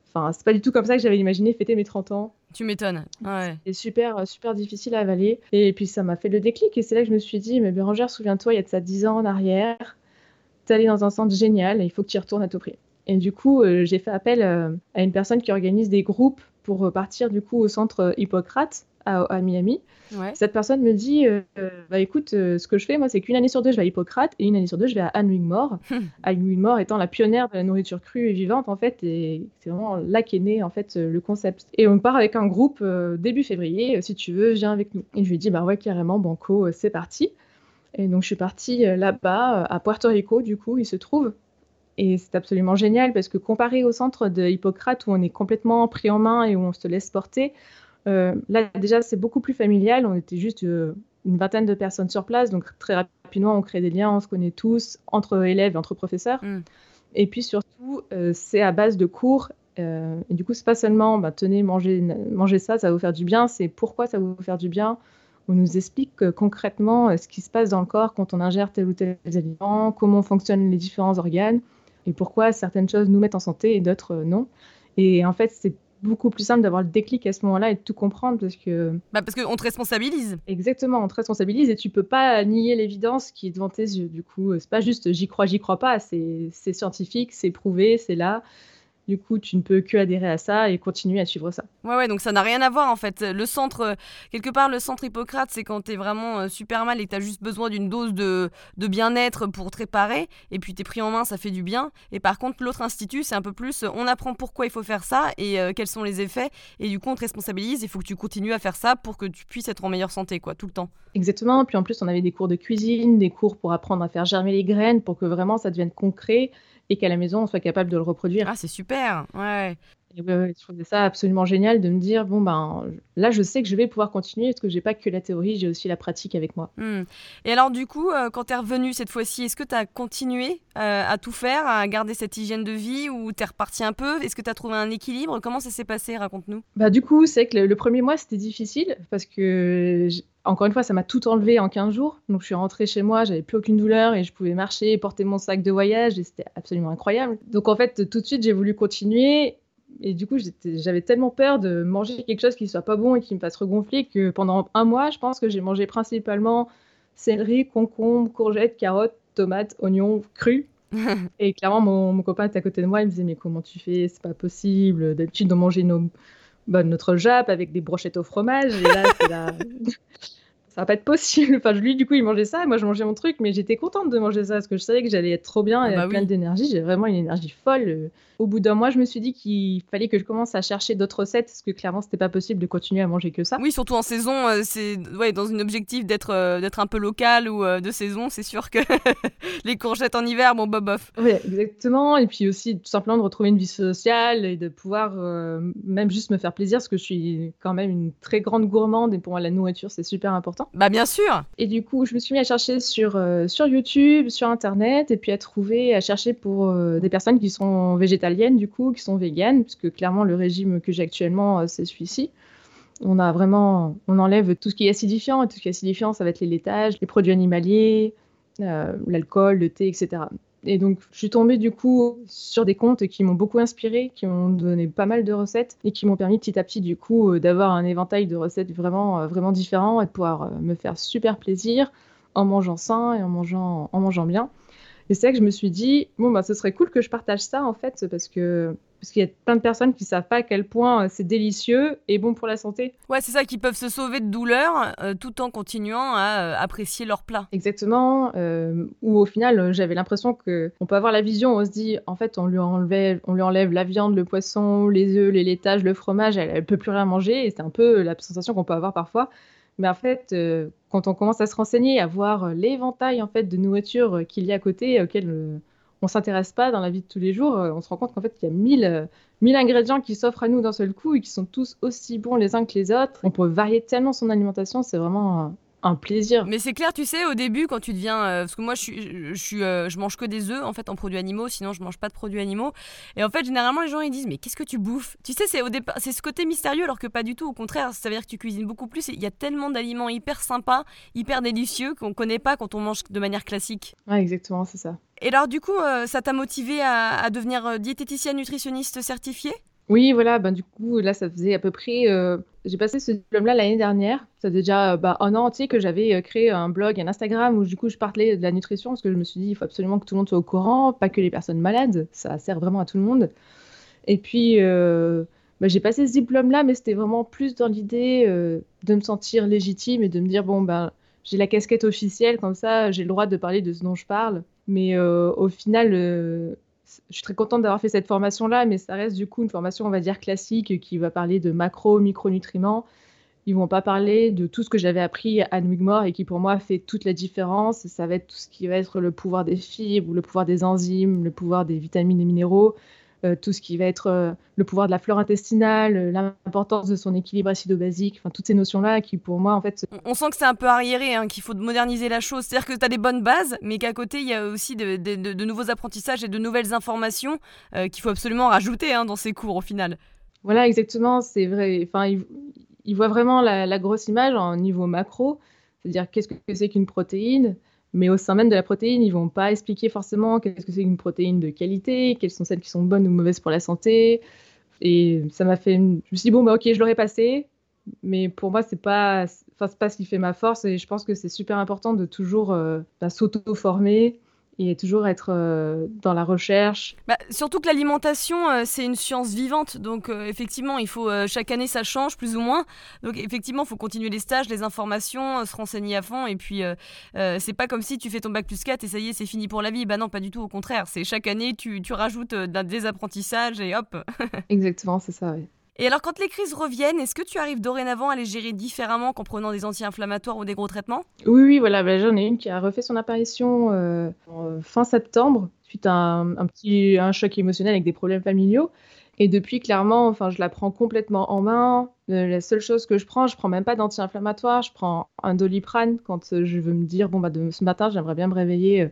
Enfin, c'est pas du tout comme ça que j'avais imaginé fêter mes 30 ans. Tu m'étonnes. C'est super, super difficile à avaler. Et puis ça m'a fait le déclic. Et c'est là que je me suis dit, mais Bérangère, souviens-toi, il y a de ça 10 ans en arrière. Tu allé dans un centre génial et il faut que tu y retournes à tout prix. Et du coup, j'ai fait appel à une personne qui organise des groupes pour partir du coup au centre Hippocrate à, Miami. Cette personne me dit euh, bah écoute, euh, ce que je fais, moi, c'est qu'une année sur deux, je vais à Hippocrate et une année sur deux, je vais à Anne Wigmore. Anne Wigmore étant la pionnière de la nourriture crue et vivante, en fait, et c'est vraiment là qu'est né, en fait, le concept. Et on part avec un groupe euh, début février, si tu veux, viens avec nous. Et je lui dis, bah ouais, carrément, Banco, c'est parti. Et donc, je suis partie là-bas, à Puerto Rico, du coup, il se trouve. Et c'est absolument génial parce que comparé au centre de Hippocrate où on est complètement pris en main et où on se laisse porter, euh, là, déjà, c'est beaucoup plus familial. On était juste euh, une vingtaine de personnes sur place, donc très rapidement, on crée des liens, on se connaît tous, entre élèves et entre professeurs. Mm. Et puis surtout, euh, c'est à base de cours. et du coup, c'est pas seulement, bah, tenez, mangez, mangez ça, ça va vous faire du bien, c'est pourquoi ça va vous faire du bien. On nous explique concrètement ce qui se passe dans le corps quand on ingère tel ou tel aliment, comment fonctionnent les différents organes et pourquoi certaines choses nous mettent en santé et d'autres non. Et en fait, c'est beaucoup plus simple d'avoir le déclic à ce moment-là et de tout comprendre parce que. Bah parce qu'on te responsabilise. Exactement, on te responsabilise et tu peux pas nier l'évidence qui est devant tes yeux. Du coup, c'est pas juste j'y crois, j'y crois pas, c'est scientifique, c'est prouvé, c'est là. Du coup, tu ne peux que adhérer à ça et continuer à suivre ça. Ouais, ouais, donc ça n'a rien à voir en fait. Le centre, euh, quelque part, le centre Hippocrate, c'est quand tu es vraiment euh, super mal et que tu as juste besoin d'une dose de, de bien-être pour te réparer. Et puis tu es pris en main, ça fait du bien. Et par contre, l'autre institut, c'est un peu plus on apprend pourquoi il faut faire ça et euh, quels sont les effets. Et du coup, on te responsabilise. Il faut que tu continues à faire ça pour que tu puisses être en meilleure santé, quoi, tout le temps. Exactement. Puis en plus, on avait des cours de cuisine, des cours pour apprendre à faire germer les graines pour que vraiment ça devienne concret et qu'à la maison, on soit capable de le reproduire. Ah, c'est super, ouais. Et ouais, je trouvais ça absolument génial de me dire bon ben là je sais que je vais pouvoir continuer parce que j'ai pas que la théorie, j'ai aussi la pratique avec moi. Hmm. Et alors du coup, euh, quand tu es revenu cette fois-ci, est-ce que tu as continué euh, à tout faire, à garder cette hygiène de vie ou tu es reparti un peu? Est-ce que tu as trouvé un équilibre? Comment ça s'est passé? Raconte-nous. Bah du coup, c'est que le, premier mois c'était difficile parce que encore une fois, ça m'a tout enlevé en 15 jours. Donc, je suis rentrée chez moi, j'avais plus aucune douleur et je pouvais marcher, porter mon sac de voyage et c'était absolument incroyable. Donc, en fait, tout de suite, j'ai voulu continuer et du coup, j'avais tellement peur de manger quelque chose qui soit pas bon et qui me fasse regonfler que pendant un mois, je pense que j'ai mangé principalement céleri, concombre, courgettes, carottes, tomates, oignons crus. et clairement, mon, copain était à côté de moi, il me disait Mais comment tu fais? C'est pas possible. D'habitude, on mangeait nos, bah, notre jappe avec des brochettes au fromage. Et là, c'est la ça va pas être possible. Enfin, lui, du coup, il mangeait ça et moi, je mangeais mon truc, mais j'étais contente de manger ça parce que je savais que j'allais être trop bien et ah bah plein d'énergie. J'ai vraiment une énergie folle. Au bout d'un mois, je me suis dit qu'il fallait que je commence à chercher d'autres recettes parce que clairement, c'était pas possible de continuer à manger que ça. Oui, surtout en saison, euh, c'est ouais, dans un objectif d'être euh, d'être un peu local ou euh, de saison, c'est sûr que les courgettes en hiver, bon, bob bof. Oui, exactement. Et puis aussi, tout simplement, de retrouver une vie sociale et de pouvoir même juste me faire plaisir parce que je suis quand même une très grande gourmande et pour moi, la nourriture, c'est super important. Bah bien sûr. Et du coup, je me suis mis à chercher sur, sur YouTube, sur Internet, et puis à trouver, à chercher pour des personnes qui sont végétaliennes, du coup, qui sont véganes, puisque clairement, le régime que j'ai actuellement, euh, c'est celui-ci. On a vraiment, on enlève tout ce qui est acidifiant, et tout ce qui est acidifiant, ça va être les laitages, les produits animaliers, l'alcool, le thé, etc. Et donc, je suis tombée du coup sur des comptes qui m'ont beaucoup inspiré, qui m'ont donné pas mal de recettes et qui m'ont permis petit à petit du coup euh, d'avoir un éventail de recettes vraiment, euh, vraiment différents et de pouvoir euh, me faire super plaisir en mangeant sain et en mangeant, en mangeant bien. Et c'est là que je me suis dit, bon, bah, ce serait cool que je partage ça en fait, parce que parce qu'il y a plein de personnes qui savent pas à quel point euh, c'est délicieux et bon pour la santé. Ouais, c'est ça, qui peuvent se sauver de douleur euh, tout en continuant à euh, apprécier leur plat. Exactement. ou au final, j'avais l'impression que on peut avoir la vision, on se dit, en fait, on lui, enlève, on lui enlève la viande, le poisson, les œufs, les laitages, le fromage, elle, ne peut plus rien manger. Et c'est un peu la sensation qu'on peut avoir parfois. Mais en fait, quand on commence à se renseigner, à voir l'éventail en fait de nourriture qu'il y a à côté, auquel on s'intéresse pas dans la vie de tous les jours, euh, on se rend compte qu'en fait, il y a mille, euh, mille ingrédients qui s'offrent à nous d'un seul coup et qui sont tous aussi bons les uns que les autres. On peut varier tellement son alimentation, c'est vraiment un plaisir. Mais c'est clair, tu sais, au début, quand tu deviens. Euh, parce que moi, je, suis, je, suis, je mange que des œufs, en fait, en produits animaux, sinon je mange pas de produits animaux. Et en fait, généralement, les gens, ils disent Mais qu'est-ce que tu bouffes? Tu sais, c'est au départ, c'est ce côté mystérieux, alors que pas du tout. Au contraire, ça veut dire que tu cuisines beaucoup plus. Il y a tellement d'aliments hyper sympas, hyper délicieux, qu'on connaît pas quand on mange de manière classique. Ouais, exactement, c'est ça. Et alors, du coup, euh, ça t'a motivé à, devenir euh, diététicienne nutritionniste certifiée? Oui, voilà, ben, du coup, là, ça faisait à peu près. Euh, j'ai passé ce diplôme-là l'année dernière. Ça faisait déjà bah, un an entier que j'avais créé un blog, un Instagram où, du coup, je parlais de la nutrition parce que je me suis dit, il faut absolument que tout le monde soit au courant, pas que les personnes malades. Ça sert vraiment à tout le monde. Et puis. Bah, j'ai passé ce diplôme-là, mais c'était vraiment plus dans l'idée de me sentir légitime et de me dire bon ben j'ai la casquette officielle comme ça, j'ai le droit de parler de ce dont je parle. Mais euh, au final, euh, je suis très contente d'avoir fait cette formation-là, mais ça reste du coup une formation, on va dire, classique qui va parler de macro, micronutriments. Ils vont pas parler de tout ce que j'avais appris à Wigmore et qui pour moi fait toute la différence. Ça va être tout ce qui va être le pouvoir des fibres, le pouvoir des enzymes, le pouvoir des vitamines et minéraux, tout ce qui va être euh, le pouvoir de la flore intestinale, euh, l'importance de son équilibre acido-basique, enfin toutes ces notions-là qui pour moi en fait... On sent que c'est un peu arriéré, hein, qu'il faut moderniser la chose, c'est-à-dire que tu as des bonnes bases, mais qu'à côté il y a aussi de, nouveaux apprentissages et de nouvelles informations qu'il faut absolument rajouter hein, dans ces cours au final. Voilà, exactement, c'est vrai. Enfin, il, voit vraiment la, la, grosse image en niveau macro, c'est-à-dire qu'est-ce que c'est qu'une protéine, mais au sein même de la protéine, ils vont pas expliquer forcément qu'est-ce que c'est une protéine de qualité, quelles sont celles qui sont bonnes ou mauvaises pour la santé. Et ça m'a fait. Je me suis dit, bon, bah, ok, je l'aurais passé. Mais pour moi, c'est pas, enfin, pas ce qui fait ma force. Et je pense que c'est super important de toujours euh, bah, s'auto-former et toujours être euh, dans la recherche. Bah, surtout que l'alimentation, euh, c'est une science vivante. Donc, euh, effectivement, il faut chaque année, ça change plus ou moins. Donc, effectivement, il faut continuer les stages, les informations, se renseigner à fond. Et puis, c'est pas comme si tu fais ton bac plus 4 et ça y est, c'est fini pour la vie. Bah non, pas du tout. Au contraire, c'est chaque année, tu, tu rajoutes des apprentissages et hop. Exactement, c'est ça, oui. Et alors, quand les crises reviennent, est-ce que tu arrives dorénavant à les gérer différemment qu'en prenant des anti-inflammatoires ou des gros traitements? Oui, oui, voilà. Ben, j'en ai une qui a refait son apparition euh, fin septembre, suite à un, petit choc émotionnel avec des problèmes familiaux. Et depuis, clairement, enfin, je la prends complètement en main. Euh, la seule chose que je prends, je prends même pas d'anti-inflammatoire. Je prends un doliprane quand euh, je veux me dire, bon, bah, ce matin, j'aimerais bien me réveiller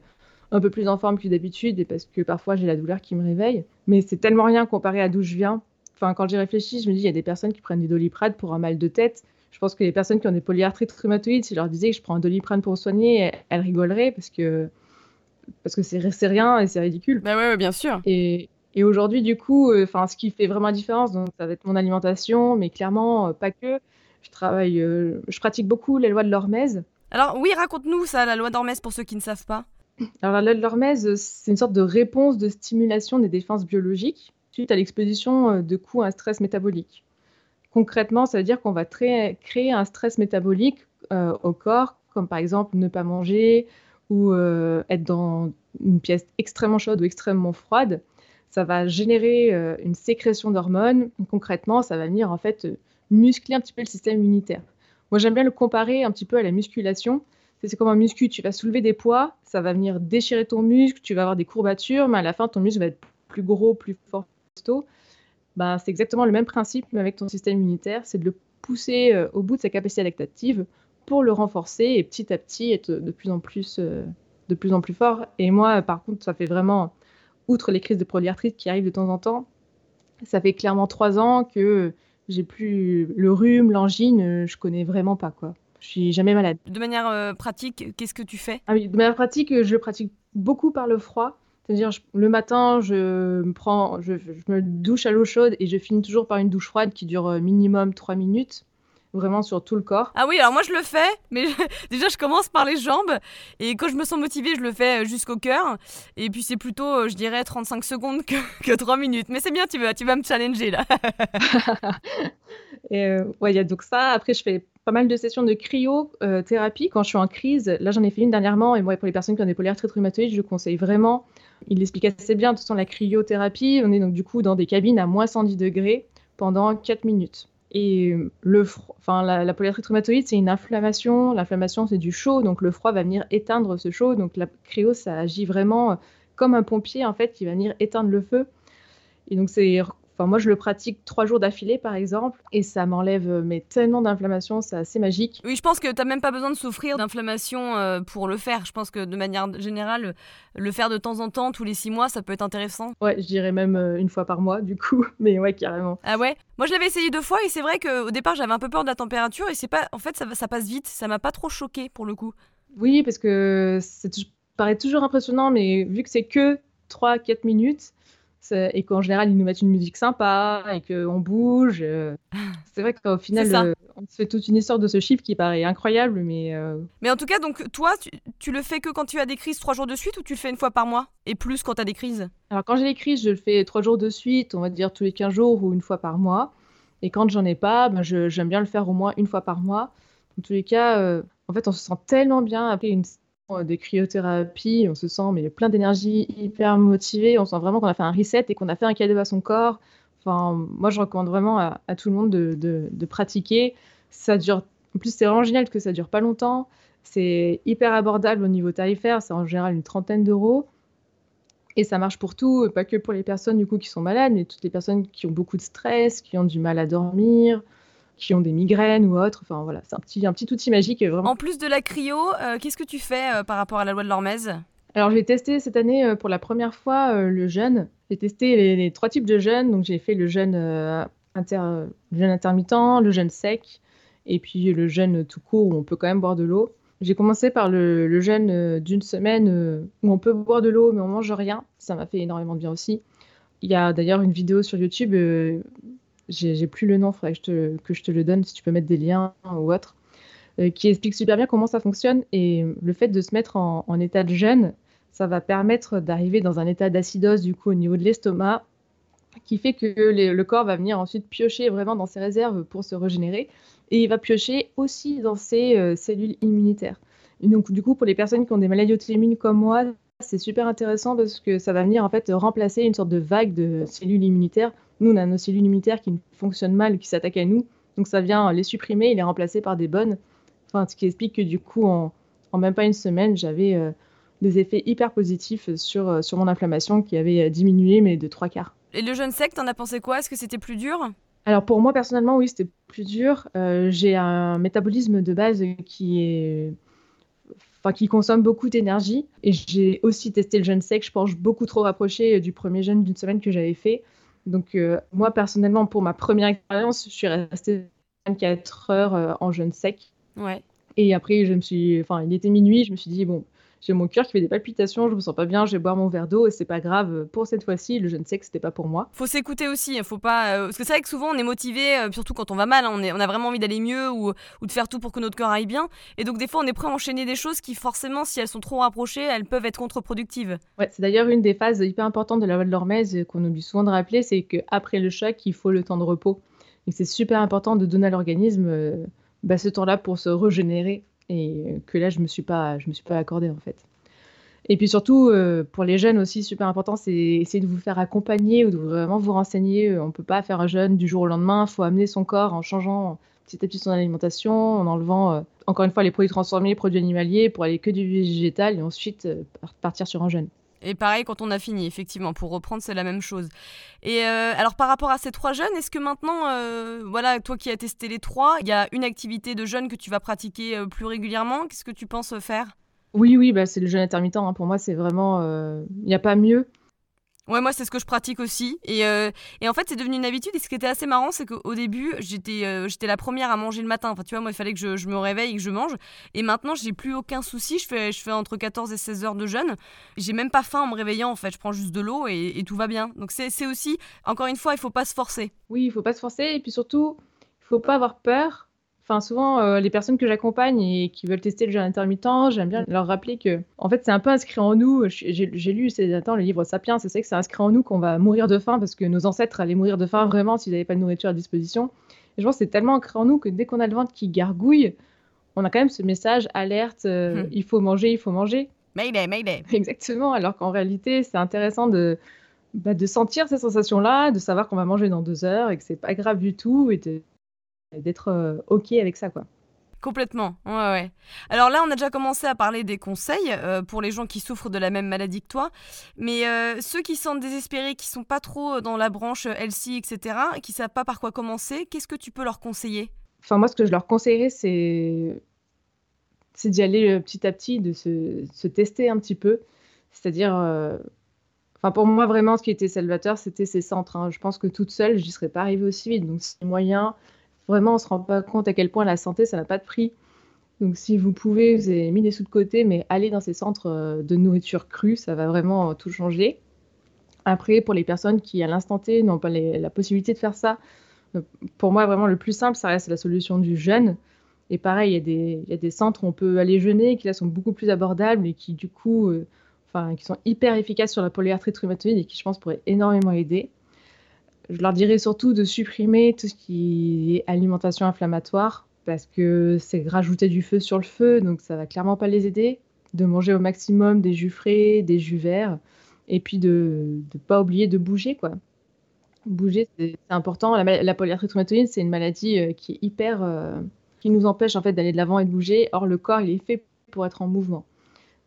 un peu plus en forme que d'habitude, parce que parfois j'ai la douleur qui me réveille. Mais c'est tellement rien comparé à d'où je viens. Enfin, quand j'y réfléchis, je me dis, il y a des personnes qui prennent du doliprane pour un mal de tête. Je pense que les personnes qui ont des polyarthrites rhumatoïdes, si je leur disais que je prends un doliprane pour soigner, elles rigoleraient parce que parce que c'est rien et c'est ridicule. Bah ouais, bien sûr. Et, et aujourd'hui, du coup, euh, enfin, ce qui fait vraiment la différence, donc, ça va être mon alimentation, mais clairement, euh, pas que. Je travaille, euh, je pratique beaucoup les lois de l'hormèse. Alors oui, raconte-nous ça, la loi d'Hormèse, pour ceux qui ne savent pas. Alors la loi de l'hormèse, c'est une sorte de réponse de stimulation des défenses biologiques suite à l'exposition euh, de coups à un stress métabolique. Concrètement, ça veut dire qu'on va créer un stress métabolique euh, au corps, comme par exemple ne pas manger ou euh, être dans une pièce extrêmement chaude ou extrêmement froide. Ça va générer une sécrétion d'hormones. Concrètement, ça va venir en fait muscler un petit peu le système immunitaire. Moi, j'aime bien le comparer un petit peu à la musculation. C'est comme un muscu, tu vas soulever des poids, ça va venir déchirer ton muscle, tu vas avoir des courbatures, mais à la fin, ton muscle va être plus gros, plus fort, bah, c'est exactement le même principe, mais avec ton système immunitaire, c'est de le pousser euh, au bout de sa capacité adaptative pour le renforcer et petit à petit être de plus en plus, euh, de plus, en plus fort. Et moi, par contre, ça fait vraiment, outre les crises de polyarthrite qui arrivent de temps en temps, ça fait clairement trois ans que j'ai plus le rhume, l'angine, je connais vraiment pas quoi. Je suis jamais malade. De manière euh, pratique, qu'est-ce que tu fais? Ah oui, De manière pratique, je pratique beaucoup par le froid C'est-à-dire, le matin, je me prends, je, me douche à l'eau chaude et je finis toujours par une douche froide qui dure euh, minimum 3 minutes vraiment sur tout le corps. Ah oui, alors moi je le fais, mais déjà je commence par les jambes et quand je me sens motivée, je le fais euh, jusqu'au cœur. Et puis c'est plutôt, euh, je dirais, 35 secondes que, que 3 minutes. Mais c'est bien, tu vas, tu vas me challenger là. et ouais, il y a donc ça. Après, je fais pas mal de sessions de cryothérapie quand je suis en crise. Là, j'en ai fait une dernièrement et moi, pour les personnes qui ont des polyarthrites rhumatoïdes, je conseille vraiment il l'explique assez bien. De toute façon, la cryothérapie, on est donc du coup dans des cabines à moins 110 degrés pendant 4 minutes. Et le enfin, la, la polyarthrite rhumatoïde, c'est une inflammation. L'inflammation, c'est du chaud, donc le froid va venir éteindre ce chaud. Donc la cryo, ça agit vraiment comme un pompier en fait qui va venir éteindre le feu. Et donc c'est Enfin, moi, je le pratique trois jours d'affilée, par exemple, et ça m'enlève euh, mais tellement d'inflammation, c'est assez magique. Oui, je pense que tu n'as même pas besoin de souffrir d'inflammation euh, pour le faire. Je pense que de manière générale, le faire de temps en temps, tous les six mois, ça peut être intéressant. Ouais, je dirais même euh, une fois par mois, du coup, mais ouais, carrément. Ah ouais? Moi, je l'avais essayé deux fois, et c'est vrai qu'au départ, j'avais un peu peur de la température, et c'est pas. En fait, ça, ça passe vite, ça m'a pas trop choqué pour le coup. Oui, parce que ça paraît toujours impressionnant, mais vu que c'est que 3-4 minutes, et qu'en général ils nous mettent une musique sympa et qu'on bouge. Euh, c'est vrai qu'au final, euh, on se fait toute une histoire de ce chiffre qui paraît incroyable, mais. Euh, mais en tout cas, donc toi, tu, le fais que quand tu as des crises trois jours de suite ou tu le fais une fois par mois? Et plus quand tu as des crises? Alors quand j'ai des crises, je le fais trois jours de suite, on va dire tous les 15 jours ou une fois par mois. Et quand j'en ai pas, ben j'aime bien le faire au moins une fois par mois. En tous les cas, en fait, on se sent tellement bien après une euh, des cryothérapies, on se sent mais plein d'énergie, hyper motivé, on sent vraiment qu'on a fait un reset et qu'on a fait un cadeau à son corps. Enfin, moi, je recommande vraiment à, tout le monde de, pratiquer. Ça dure, en plus, c'est vraiment génial que ça dure pas longtemps. C'est hyper abordable au niveau tarifaire, c'est en général une trentaine d'euros. Et ça marche pour tout, pas que pour les personnes du coup qui sont malades, mais toutes les personnes qui ont beaucoup de stress, qui ont du mal à dormir, qui ont des migraines ou autres. Enfin voilà, c'est un petit, un petit outil magique. Vraiment. En plus de la cryo, euh, qu'est-ce que tu fais euh, par rapport à la loi de l'Hormèse? Alors j'ai testé cette année euh, pour la première fois le jeûne. J'ai testé les, trois types de jeûne. Donc j'ai fait le jeûne, inter, jeûne intermittent, le jeûne sec et puis le jeûne tout court où on peut quand même boire de l'eau. J'ai commencé par le, le jeûne d'une semaine où on peut boire de l'eau mais on mange rien. Ça m'a fait énormément de bien aussi. Il y a d'ailleurs une vidéo sur YouTube j'ai plus le nom, il faudrait que je, te, que je te le donne si tu peux mettre des liens ou autre, euh, qui explique super bien comment ça fonctionne. Et le fait de se mettre en, état de jeûne, ça va permettre d'arriver dans un état d'acidose du coup au niveau de l'estomac, qui fait que le corps va venir ensuite piocher vraiment dans ses réserves pour se régénérer, et il va piocher aussi dans ses euh, cellules immunitaires. Donc du coup, pour les personnes qui ont des maladies auto-immunes comme moi, c'est super intéressant parce que ça va venir en fait remplacer une sorte de vague de cellules immunitaires nous, on a nos cellules immunitaires qui fonctionnent mal, qui s'attaquent à nous. Donc ça vient les supprimer et les remplacer par des bonnes. Enfin, ce qui explique que du coup, en, même pas une semaine, j'avais euh, des effets hyper positifs sur, euh, sur mon inflammation qui avait euh, diminué, mais de trois quarts. Et le jeûne sec, t'en as pensé quoi? Est-ce que c'était plus dur? Alors pour moi, personnellement, oui, c'était plus dur. j'ai un métabolisme de base qui est... Enfin, qui consomme beaucoup d'énergie. Et j'ai aussi testé le jeûne sec. Je pense beaucoup trop rapproché du premier jeûne d'une semaine que j'avais fait. Donc, euh, moi, personnellement, pour ma première expérience, je suis restée 24 heures euh, en jeûne sec. Ouais. Et après, je me suis, enfin, il était minuit, je me suis dit, bon, j'ai mon cœur qui fait des palpitations, je me sens pas bien, je vais boire mon verre d'eau et c'est pas grave. Pour cette fois-ci, le jeûne sec, c'était pas pour moi. Faut s'écouter aussi, hein, faut pas. Euh, parce que c'est vrai que souvent on est motivé, surtout quand on va mal, hein, on, est, on a vraiment envie d'aller mieux ou, ou, de faire tout pour que notre cœur aille bien. Et donc des fois on est prêt à enchaîner des choses qui forcément, si elles sont trop rapprochées, elles peuvent être contre-productives. Ouais, c'est d'ailleurs une des phases hyper importantes de la loi de l'hormèse qu'on oublie souvent de rappeler, c'est qu'après le choc, il faut le temps de repos. Et c'est super important de donner à l'organisme euh, bah, ce temps-là pour se régénérer. Et que là, je me suis pas, je me suis pas accordé en fait. Et puis surtout, euh, pour les jeunes aussi, super important, c'est essayer de vous faire accompagner ou de vraiment vous renseigner. Euh, on peut pas faire un jeûne du jour au lendemain. Il faut amener son corps en changeant petit à petit son alimentation, en enlevant, euh, encore une fois, les produits transformés, les produits animaliers, pour aller que du végétal et ensuite partir sur un jeûne. Et pareil quand on a fini, effectivement, pour reprendre, c'est la même chose. Et alors par rapport à ces trois jeunes, est-ce que maintenant, voilà, toi qui as testé les trois, il y a une activité de jeûne que tu vas pratiquer plus régulièrement? Qu'est-ce que tu penses faire? Oui, oui, bah, c'est le jeûne intermittent. Hein. Pour moi, c'est vraiment. Il euh, n'y a pas mieux. Ouais, moi, c'est ce que je pratique aussi. Et, euh, et en fait, c'est devenu une habitude. Et ce qui était assez marrant, c'est qu'au début, j'étais euh, la première à manger le matin. Enfin, tu vois, moi, il fallait que je, je me réveille et que je mange. Et maintenant, j'ai plus aucun souci. Je fais, je fais entre 14 et 16 heures de jeûne. J'ai même pas faim en me réveillant, en fait. Je prends juste de l'eau et, et, tout va bien. Donc, c'est aussi, encore une fois, il faut pas se forcer. Oui, il faut pas se forcer. Et puis surtout, il faut pas avoir peur Enfin, souvent, euh, les personnes que j'accompagne et qui veulent tester le jeûne intermittent, j'aime bien leur rappeler que, en fait, c'est un peu inscrit en nous. J'ai lu ces temps le livre Sapiens, c'est que c'est inscrit en nous qu'on va mourir de faim parce que nos ancêtres allaient mourir de faim vraiment s'ils n'avaient pas de nourriture à disposition. Et je pense que c'est tellement ancré en nous que dès qu'on a le ventre qui gargouille, on a quand même ce message alerte euh, hmm. il faut manger, il faut manger. Mayday, mayday. Exactement, alors qu'en réalité, c'est intéressant de, bah, de sentir ces sensations-là, de savoir qu'on va manger dans deux heures et que c'est pas grave du tout et de d'être euh, OK avec ça, quoi. Complètement, ouais, ouais. Alors là, on a déjà commencé à parler des conseils euh, pour les gens qui souffrent de la même maladie que toi. Mais euh, ceux qui sont désespérés, qui sont pas trop dans la branche LC, etc., qui savent pas par quoi commencer, qu'est-ce que tu peux leur conseiller? Enfin, moi, ce que je leur conseillerais, c'est c'est d'y aller petit à petit, de se, se, tester un petit peu. C'est-à-dire, enfin, pour moi, vraiment, ce qui était salvateur, c'était ces centres. Hein. Je pense que toute seule, je n'y serais pas arrivée aussi vite. Donc, c'est moyen Vraiment, on ne se rend pas compte à quel point la santé, ça n'a pas de prix. Donc si vous pouvez, vous avez mis des sous de côté, mais aller dans ces centres euh, de nourriture crue, ça va vraiment euh, tout changer. Après, pour les personnes qui, à l'instant T, n'ont pas la possibilité de faire ça, euh, pour moi, vraiment, le plus simple, ça reste la solution du jeûne. Et pareil, il y, a des, centres où on peut aller jeûner, qui là sont beaucoup plus abordables et qui, du coup, enfin, qui sont hyper efficaces sur la polyarthrite rhumatoïde et qui, je pense, pourraient énormément aider je leur dirais surtout de supprimer tout ce qui est alimentation inflammatoire parce que c'est rajouter du feu sur le feu, donc ça va clairement pas les aider. De manger au maximum des jus frais, des jus verts, et puis de ne pas oublier de bouger, quoi. Bouger, c'est important. La, la polyarthrite c'est une maladie euh, qui est hyper, euh, qui nous empêche en fait d'aller de l'avant et de bouger. Or, le corps, il est fait pour être en mouvement.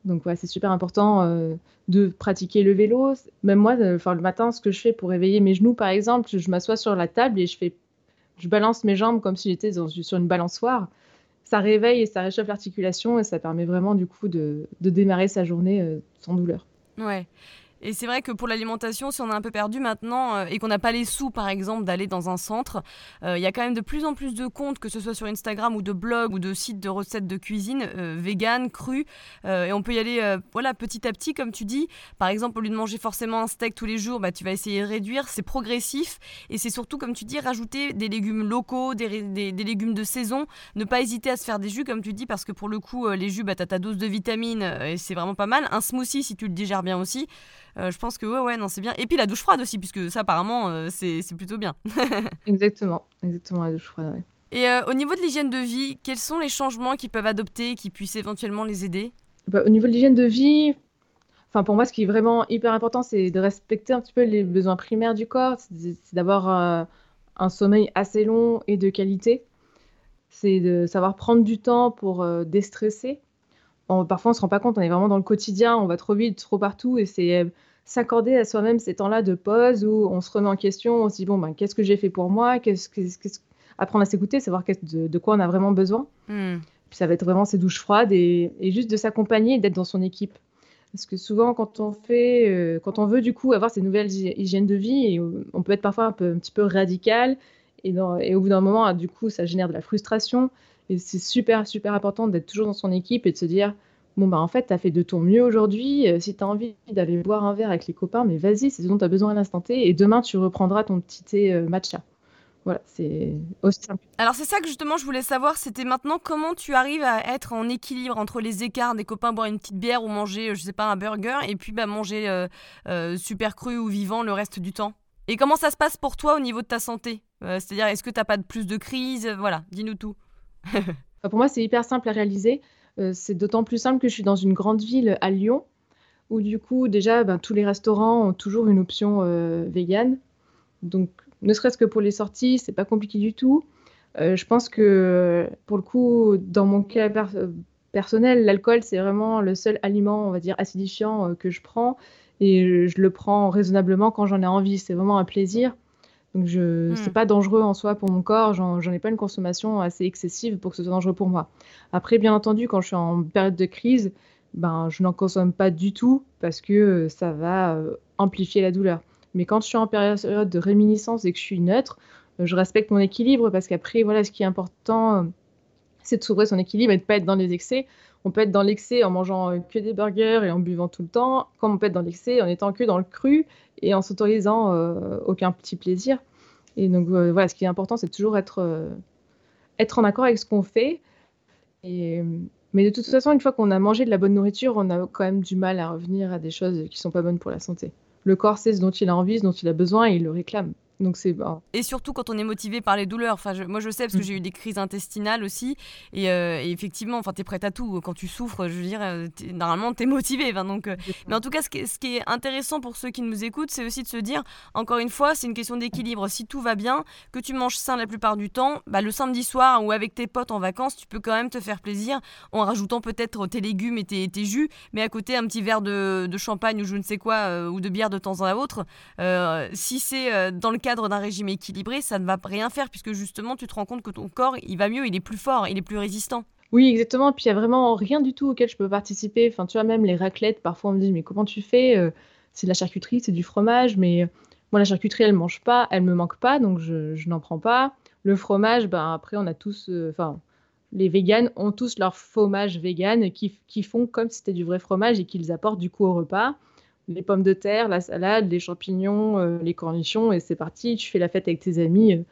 Donc ouais, c'est super important euh, de pratiquer le vélo. Même moi, enfin le matin, ce que je fais pour réveiller mes genoux, par exemple, je, m'assois sur la table et je fais, je balance mes jambes comme si j'étais sur une balançoire. Ça réveille et ça réchauffe l'articulation et ça permet vraiment du coup de, démarrer sa journée euh, sans douleur. Ouais. Et c'est vrai que pour l'alimentation, si on est un peu perdu maintenant euh, et qu'on n'a pas les sous, par exemple, d'aller dans un centre, euh, il y a quand même de plus en plus de comptes, que ce soit sur Instagram ou de blogs ou de sites de recettes de cuisine, euh, vegan, cru. et on peut y aller voilà, petit à petit, comme tu dis. Par exemple, au lieu de manger forcément un steak tous les jours, bah, tu vas essayer de réduire. C'est progressif. Et c'est surtout, comme tu dis, rajouter des légumes locaux, des, des, légumes de saison. Ne pas hésiter à se faire des jus, comme tu dis, parce que pour le coup, les jus, bah, tu as ta dose de vitamines et c'est vraiment pas mal. Un smoothie, si tu le digères bien aussi. Euh, je pense que ouais, ouais, non, c'est bien. Et puis la douche froide aussi, puisque ça, apparemment, euh, c'est plutôt bien. exactement, exactement, la douche froide, ouais. Et euh, au niveau de l'hygiène de vie, quels sont les changements qu'ils peuvent adopter qui puissent éventuellement les aider? Bah, Au niveau de l'hygiène de vie, enfin pour moi, ce qui est vraiment hyper important, c'est de respecter un petit peu les besoins primaires du corps, c'est d'avoir un sommeil assez long et de qualité. C'est de savoir prendre du temps pour déstresser. parfois, on se rend pas compte, on est vraiment dans le quotidien, on va trop vite, trop partout, et c'est s'accorder à soi-même ces temps-là de pause où on se remet en question, on se dit bon ben qu'est-ce que j'ai fait pour moi, qu'est-ce, apprendre à s'écouter, savoir de, de, quoi on a vraiment besoin. Hmm. Puis ça va être vraiment ces douches froides et, juste de s'accompagner et d'être dans son équipe. Parce que souvent quand on fait, euh, quand on veut du coup avoir ces nouvelles hygiènes de vie, et on peut être parfois un, peu, un petit peu radical et, et au bout d'un moment du coup ça génère de la frustration. Et c'est super super important d'être toujours dans son équipe et de se dire bon bah en fait tu as fait de ton mieux aujourd'hui, euh, si tu as envie d'aller boire un verre avec les copains, mais vas-y, c'est ce dont tu as besoin à l'instant T, et demain tu reprendras ton petit thé euh, matcha. Voilà, c'est aussi simple. Alors c'est ça que justement je voulais savoir, c'était maintenant comment tu arrives à être en équilibre entre les écarts des copains boire une petite bière ou manger, je sais pas, un burger, et puis bah, manger euh, super cru ou vivant le reste du temps? Et comment ça se passe pour toi au niveau de ta santé? C'est-à-dire, est-ce que tu n'as pas de plus de crise Voilà, dis-nous tout. pour moi, c'est hyper simple à réaliser. Euh, c'est d'autant plus simple que je suis dans une grande ville à Lyon, où du coup, déjà, ben, tous les restaurants ont toujours une option euh, vegan. Donc, ne serait-ce que pour les sorties, c'est pas compliqué du tout. Euh, je pense que, pour le coup, dans mon cas personnel, l'alcool, c'est vraiment le seul aliment, on va dire, acidifiant que je prends. Et je le prends raisonnablement quand j'en ai envie. C'est vraiment un plaisir. Donc, je, c'est hmm. pas dangereux en soi pour mon corps. J'en, ai pas une consommation assez excessive pour que ce soit dangereux pour moi. Après, bien entendu, quand je suis en période de crise, ben, je n'en consomme pas du tout parce que ça va amplifier la douleur. Mais quand je suis en période de réminiscence et que je suis neutre, je respecte mon équilibre parce qu'après, voilà, ce qui est important, c'est de trouver son équilibre et de ne pas être dans les excès. On peut être dans l'excès en mangeant que des burgers et en buvant tout le temps, comme on peut être dans l'excès en étant que dans le cru et en s'autorisant aucun petit plaisir. Et donc voilà, ce qui est important, c'est toujours être, être en accord avec ce qu'on fait. Et, mais de toute façon, une fois qu'on a mangé de la bonne nourriture, on a quand même du mal à revenir à des choses qui sont pas bonnes pour la santé. Le corps sait ce dont il a envie, ce dont il a besoin et il le réclame. Donc c'est Et surtout quand on est motivé par les douleurs. Enfin, moi je sais parce que mm. j'ai eu des crises intestinales aussi. Et, euh, effectivement, enfin, es prête à tout. Quand tu souffres, je veux dire, euh, normalement, tu es motivé. donc, euh, mais en tout cas, ce qui, est, ce qui, est, intéressant pour ceux qui nous écoutent, c'est aussi de se dire, encore une fois, c'est une question d'équilibre. Si tout va bien, que tu manges sain la plupart du temps, bah, le samedi soir ou avec tes potes en vacances, tu peux quand même te faire plaisir en rajoutant peut-être tes légumes et tes, tes, jus, mais à côté un petit verre de, de champagne ou je ne sais quoi, ou de bière de temps en temps. si c'est dans le d'un régime équilibré, ça ne va rien faire puisque justement tu te rends compte que ton corps il va mieux, il est plus fort, il est plus résistant. Oui, exactement. Puis il y a vraiment rien du tout auquel je peux participer. Enfin, tu vois, même les raclettes, parfois on me dit mais comment tu fais euh, C'est de la charcuterie, c'est du fromage, mais euh, moi la charcuterie elle mange pas, elle me manque pas, donc je, n'en prends pas. Le fromage, ben après on a tous, euh, enfin. les véganes ont tous leur fromage vegan qui, qui font comme si c'était du vrai fromage et qu'ils apportent du coup au repas les pommes de terre, la salade, les champignons, euh, les cornichons, et c'est parti, tu fais la fête avec tes amis. Euh,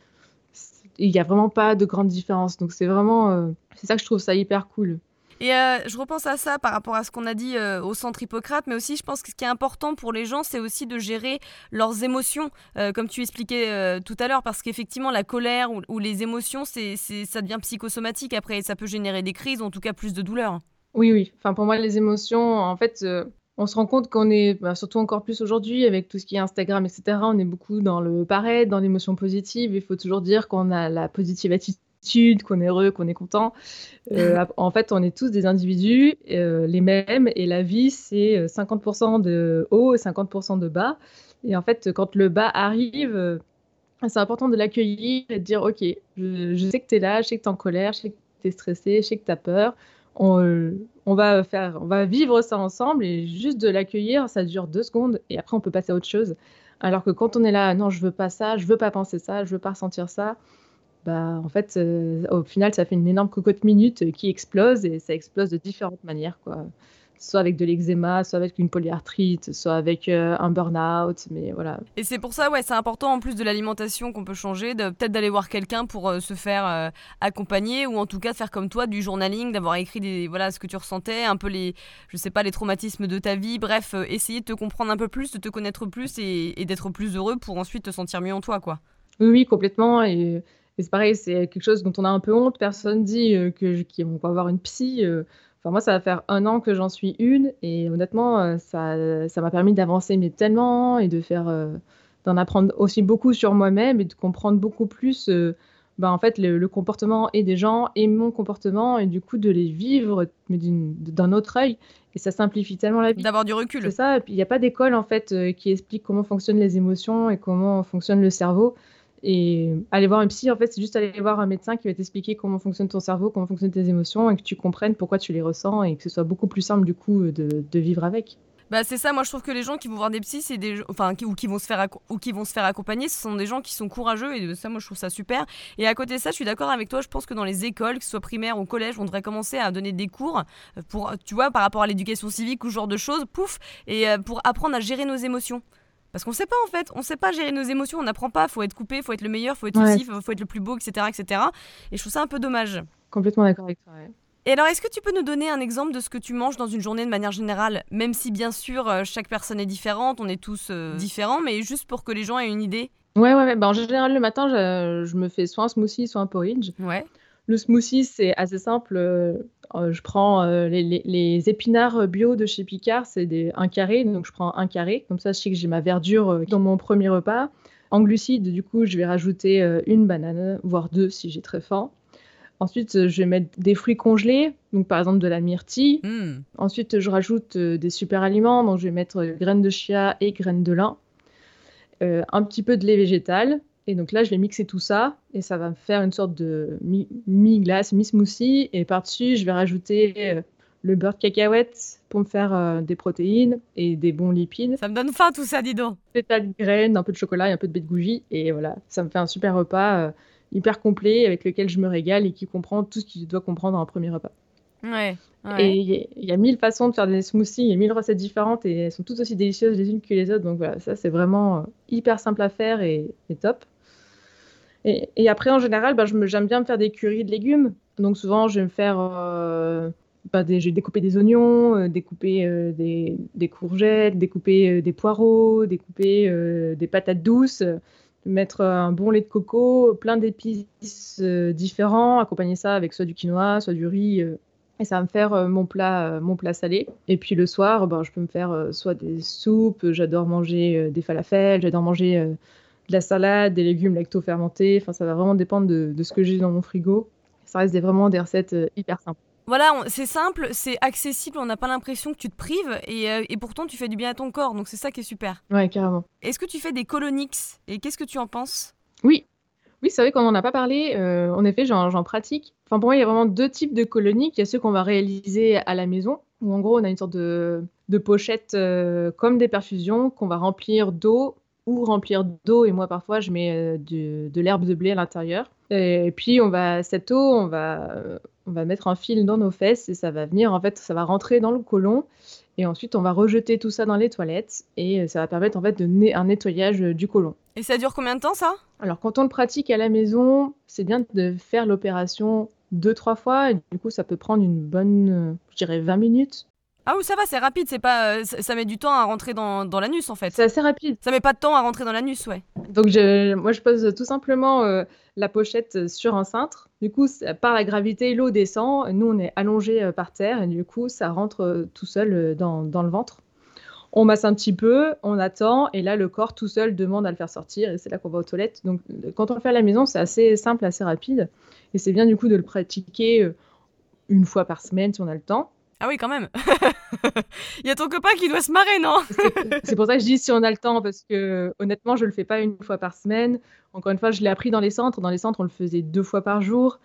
il n'y a vraiment pas de grande différence. Donc c'est vraiment, euh, c'est ça que je trouve ça hyper cool. Et je repense à ça par rapport à ce qu'on a dit au centre Hippocrate, mais aussi je pense que ce qui est important pour les gens, c'est aussi de gérer leurs émotions, comme tu expliquais tout à l'heure, parce qu'effectivement la colère ou, les émotions, c'est, ça devient psychosomatique après, ça peut générer des crises, en tout cas plus de douleur. Oui, oui. Enfin, pour moi, les émotions, en fait, on se rend compte qu'on est, bah, surtout encore plus aujourd'hui, avec tout ce qui est Instagram, etc., on est beaucoup dans le paraître, dans l'émotion positive. Il faut toujours dire qu'on a la positive attitude, qu'on est heureux, qu'on est content. Euh, en fait, on est tous des individus, euh, les mêmes, et la vie, c'est 50% euh, de haut et 50% de bas. Et en fait, quand le bas arrive, c'est important de l'accueillir et de dire, OK, je, je sais que tu es là, je sais que tu es en colère, je sais que tu es stressé, je sais que tu as peur on, va faire, on va vivre ça ensemble et juste de l'accueillir, ça dure deux secondes et après on peut passer à autre chose. Alors que quand on est là, non, je veux pas ça, je veux pas penser ça, je veux pas ressentir ça, bah en fait, euh, au final, ça fait une énorme cocotte minute qui explose et ça explose de différentes manières, quoi soit avec de l'eczéma, soit avec une polyarthrite, soit avec euh, un burn-out, mais voilà. Et c'est pour ça, ouais, c'est important en plus de l'alimentation qu'on peut changer, de peut-être d'aller voir quelqu'un pour euh, se faire euh, accompagner ou en tout cas de faire comme toi du journaling, d'avoir écrit des voilà ce que tu ressentais, un peu les, je sais pas, les traumatismes de ta vie, bref, essayer de te comprendre un peu plus, de te connaître plus et, d'être plus heureux pour ensuite te sentir mieux en toi, quoi. Oui, oui, complètement et, c'est pareil, c'est quelque chose dont on a un peu honte. Personne dit que qu'on va avoir une psy moi, ça va faire un an que j'en suis une et honnêtement, euh, ça, ça m'a permis d'avancer mais tellement et de faire, euh, d'en apprendre aussi beaucoup sur moi-même et de comprendre beaucoup plus, euh, bah, en fait, le, comportement et des gens et mon comportement et du coup de les vivre mais d'un autre œil et ça simplifie tellement la vie. D'avoir du recul. C'est ça. il n'y a pas d'école en fait qui explique comment fonctionnent les émotions et comment fonctionne le cerveau. Et aller voir un psy, en fait, c'est juste aller voir un médecin qui va t'expliquer comment fonctionne ton cerveau, comment fonctionnent tes émotions, et que tu comprennes pourquoi tu les ressens, et que ce soit beaucoup plus simple, du coup, de, de vivre avec. Bah c'est ça, moi je trouve que les gens qui vont voir des psys, c'est des enfin ou qui vont se faire ou qui vont se faire accompagner, ce sont des gens qui sont courageux et ça moi je trouve ça super. Et à côté de ça, je suis d'accord avec toi, je pense que dans les écoles, que ce soit primaire ou collège, on devrait commencer à donner des cours pour tu vois par rapport à l'éducation civique ou ce genre de choses, pouf, et euh, pour apprendre à gérer nos émotions. Parce qu'on sait pas en fait, on sait pas gérer nos émotions, on n'apprend pas, faut être coupé, faut être le meilleur, faut être aussi, faut, être le plus beau, etc., etc. Et je trouve ça un peu dommage. Complètement d'accord avec toi. Et alors, est-ce que tu peux nous donner un exemple de ce que tu manges dans une journée de manière générale? Même si, bien sûr, euh, chaque personne est différente, on est tous euh, différents, mais juste pour que les gens aient une idée Ouais, ouais, ouais. Bah, en général, le matin, je, je, me fais soit un smoothie, soit un porridge. Ouais. Le smoothie, c'est assez simple. Euh, euh, je prends euh, les, épinards bio de chez Picard, c'est un carré, donc je prends un carré. Comme ça, je sais que j'ai ma verdure dans mon premier repas. En glucides, du coup, je vais rajouter une banane, voire deux si j'ai très faim. Ensuite, je vais mettre des fruits congelés, donc par exemple de la myrtille. Hmm. Ensuite, je rajoute des super aliments, donc je vais mettre graines de chia et graines de lin. un petit peu de lait végétal, et donc là, je vais mixer tout ça et ça va me faire une sorte de mi-glace, mi-smoothie. Et par-dessus, je vais rajouter euh, le beurre de cacahuète pour me faire des protéines et des bons lipides. Ça me donne faim tout ça, dis donc. Pétales de graines, un peu de chocolat et un peu de baie de. Et voilà, ça me fait un super repas hyper complet avec lequel je me régale et qui comprend tout ce qu'il doit comprendre dans un premier repas. Ouais. Et il y, a mille façons de faire des smoothies, il y a mille recettes différentes et elles sont toutes aussi délicieuses les unes que les autres. Donc voilà, ça c'est vraiment euh, hyper simple à faire et, top. Et, après, en général, bah, j'aime bien me faire des currys de légumes. Donc souvent, je vais me faire. Euh, bah, des, je vais découper des oignons, euh, découper des, des, courgettes, découper des poireaux, découper des patates douces mettre un bon lait de coco, plein d'épices différents, accompagner ça avec soit du quinoa, soit du riz, et ça va me faire euh, mon, plat, euh, mon plat salé. Et puis le soir, ben, je peux me faire euh, soit des soupes, j'adore manger des falafels, j'adore manger de la salade, des légumes lacto-fermentés. Enfin, ça va vraiment dépendre de, de ce que j'ai dans mon frigo. Ça reste vraiment des recettes hyper simples. Voilà, c'est simple, c'est accessible, on n'a pas l'impression que tu te prives et, et, pourtant tu fais du bien à ton corps, donc c'est ça qui est super. Ouais, carrément. Est-ce que tu fais des colonix et qu'est-ce que tu en penses? Oui, oui, c'est vrai qu'on n'en a pas parlé. Euh, en effet, j'en pratique. Enfin, pour moi, il y a vraiment deux types de coloniques. Il y a ceux qu'on va réaliser à la maison, où en gros, on a une sorte de, de pochette euh, comme des perfusions qu'on va remplir d'eau ou remplir d'eau. Et moi, parfois, je mets euh, de l'herbe de blé à l'intérieur. Et, puis, on va, cette eau, on va, on va mettre un fil dans nos fesses et ça va venir, en fait, ça va rentrer dans le côlon. Et ensuite, on va rejeter tout ça dans les toilettes et ça va permettre en fait de un nettoyage du côlon. Et ça dure combien de temps ça? Alors quand on le pratique à la maison, c'est bien de faire l'opération deux trois fois et du coup ça peut prendre une bonne, euh, je dirais 20 minutes. Ah oui, ça va, c'est rapide, c'est pas, euh, ça, met du temps à rentrer dans, dans l'anus en fait. C'est assez rapide. Ça met pas de temps à rentrer dans l'anus, ouais. Donc je, moi je pose tout simplement euh, la pochette sur un cintre. Du coup, par la gravité, l'eau descend. Nous, on est allongé par terre et du coup, ça rentre tout seul dans, dans le ventre on masse un petit peu, on attend, et là, le corps tout seul demande à le faire sortir, et c'est là qu'on va aux toilettes. Donc, quand on le fait à la maison, c'est assez simple, assez rapide, et c'est bien du coup de le pratiquer euh, une fois par semaine si on a le temps. Ah oui, quand même. Il y a ton copain qui doit se marrer, non? C'est pour ça que je dis si on a le temps, parce que honnêtement, je le fais pas une fois par semaine. Encore une fois, je l'ai appris dans les centres. Dans les centres, on le faisait deux fois par jour.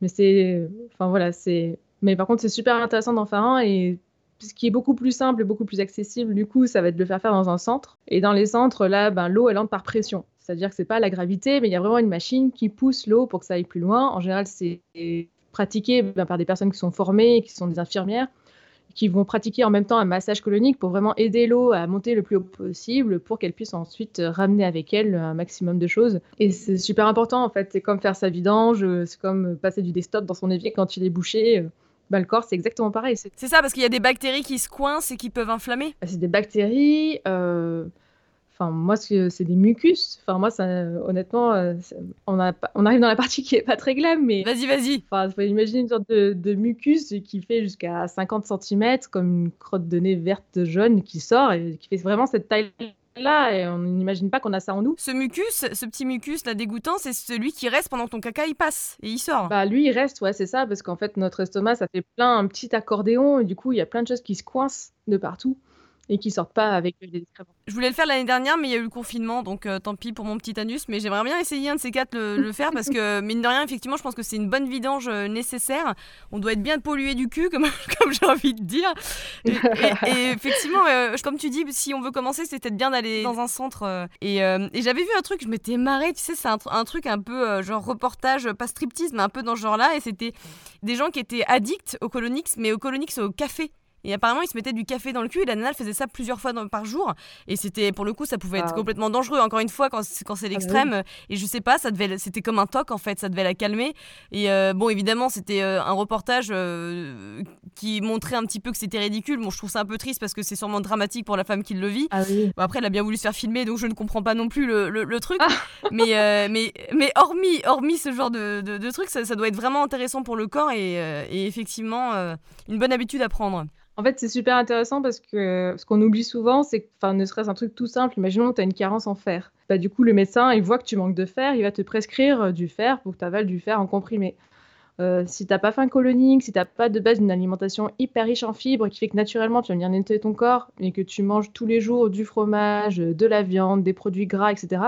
Mais c'est, enfin voilà, c'est. Mais par contre, c'est super intéressant d'en faire un et ce qui est beaucoup plus simple et beaucoup plus accessible, du coup, ça va être de le faire faire dans un centre. Et dans les centres, là, ben, l'eau, elle entre par pression. C'est-à-dire que c'est pas la gravité, mais il y a vraiment une machine qui pousse l'eau pour que ça aille plus loin. En général, c'est pratiqué ben, par des personnes qui sont formées, qui sont des infirmières, qui vont pratiquer en même temps un massage colonique pour vraiment aider l'eau à monter le plus haut possible pour qu'elle puisse ensuite ramener avec elle un maximum de choses. Et c'est super important en fait. C'est comme faire sa vidange, c'est comme passer du desktop dans son évier quand il est bouché bah, le corps, c'est exactement pareil. C'est ça, parce qu'il y a des bactéries qui se coincent et qui peuvent inflammer bah, C'est des bactéries. Euh, enfin, moi, c'est des mucus. Enfin, moi, ça, honnêtement, euh, on, a, on arrive dans la partie qui est pas très glam, mais. Vas-y, vas-y. Enfin, faut imaginer une sorte de, de mucus qui fait jusqu'à 50 cm, comme une crotte de nez verte jaune qui sort et qui fait vraiment cette taille là et on n'imagine pas qu'on a ça en nous. Ce mucus, ce petit mucus là dégoûtant, c'est celui qui reste pendant que ton caca il passe et il sort. Bah lui il reste, ouais c'est ça, parce qu'en fait notre estomac ça fait plein un petit accordéon et du coup il y a plein de choses qui se coincent de partout et qui sortent pas avec les excréments. Je voulais le faire l'année dernière, mais il y a eu le confinement, donc euh, tant pis pour mon petit anus. Mais j'aimerais bien essayer un de ces quatre le, le faire parce que, mine de rien, effectivement, je pense que c'est une bonne vidange euh, nécessaire. On doit être bien pollué du cul, comme, comme j'ai envie de dire. Et, effectivement, euh, comme tu dis, si on veut commencer, c'est peut-être bien d'aller dans un centre. et, et j'avais vu un truc, je m'étais marrée, tu sais, c'est un, un, truc un peu genre reportage, pas striptease, mais un peu dans ce genre-là. Et c'était des gens qui étaient addicts au colonix, mais au colonix au café. Et apparemment, il se mettait du café dans le cul et la nana faisait ça plusieurs fois par jour. Et c'était, pour le coup, ça pouvait être complètement dangereux. Encore une fois, quand, quand c'est ah bah l'extrême. Et je sais pas, ça devait, c'était comme un toc en fait, ça devait la calmer. Et euh, bon, évidemment, c'était euh, un reportage euh, qui montrait un petit peu que c'était ridicule. Bon, je trouve ça un peu triste parce que c'est sûrement dramatique pour la femme qui le vit. Ah bon, après, elle a bien voulu se faire filmer, donc je ne comprends pas non plus le, le, truc. Ah. mais, mais, mais hormis, hormis ce genre de, de, truc, ça, ça, doit être vraiment intéressant pour le corps et, et effectivement une bonne habitude à prendre. En fait, c'est super intéressant parce que ce qu'on oublie souvent, c'est que, enfin, ne serait-ce un truc tout simple, imaginons que tu as une carence en fer. Bah, du coup, le médecin, il voit que tu manques de fer, il va te prescrire euh, du fer pour que tu avales du fer en comprimé. Euh, si t'as pas faim colonique, si t'as pas de base une alimentation hyper riche en fibres qui fait que naturellement tu vas venir nettoyer ton corps et que tu manges tous les jours du fromage, de la viande, des produits gras, etc.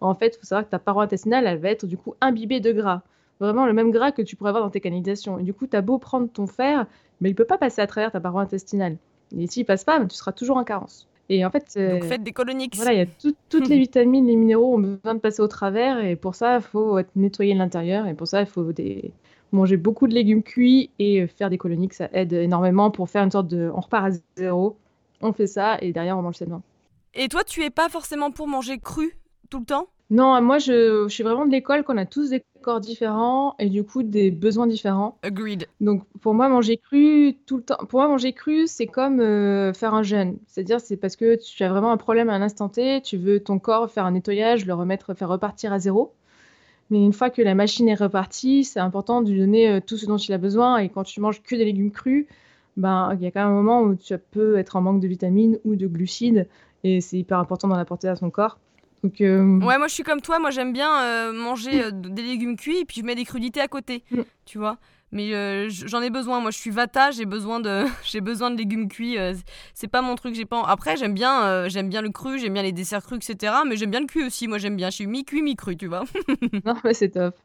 En fait, il faut savoir que ta paroi intestinale, elle va être du coup imbibée de gras vraiment le même gras que tu pourrais avoir dans tes canalisations. Et du coup, tu as beau prendre ton fer, mais il peut pas passer à travers ta paroi intestinale. Et s'il passe pas, tu seras toujours en carence. Et en fait, Donc faites des coloniques. voilà, il y a tout- toutes les vitamines, les minéraux ont besoin de passer au travers, et pour ça, il faut être- nettoyer l'intérieur, et pour ça, il faut des... manger beaucoup de légumes cuits et euh, faire des coloniques, ça aide énormément pour faire une sorte de... On repart à zéro, on fait ça, et derrière, on mange sainement. Et toi, tu es pas forcément pour manger cru tout le temps? Non, moi, je, je suis vraiment de l'école qu'on a tous des corps différents, et du coup, des besoins différents. Agreed. Donc pour moi manger cru tout le temps pour moi manger cru c'est comme euh, faire un jeûne. C'est-à-dire c'est parce que tu as vraiment un problème à un instant T, tu veux ton corps faire un nettoyage, le remettre faire repartir à zéro. Mais une fois que la machine est repartie, c'est important de lui donner euh, tout ce dont il a besoin et quand tu manges que des légumes crus, ben il y a quand même un moment où tu peux être en manque de vitamines ou de glucides et c'est hyper important d'en apporter à son corps. Donc euh, Ouais, moi je suis comme toi, moi j'aime bien euh, manger euh, des légumes cuits et puis je mets des crudités à côté, Mm. tu vois. Mais j'en ai besoin, moi je suis vata, j'ai besoin de j'ai besoin de légumes cuits, c'est pas mon truc, j'ai pas Après, j'aime bien j'aime bien le cru, j'aime bien les desserts crus etc., mais j'aime bien le cuit aussi, moi j'aime bien, je suis mi-cuit, mi-cru, tu vois. non mais c'est top.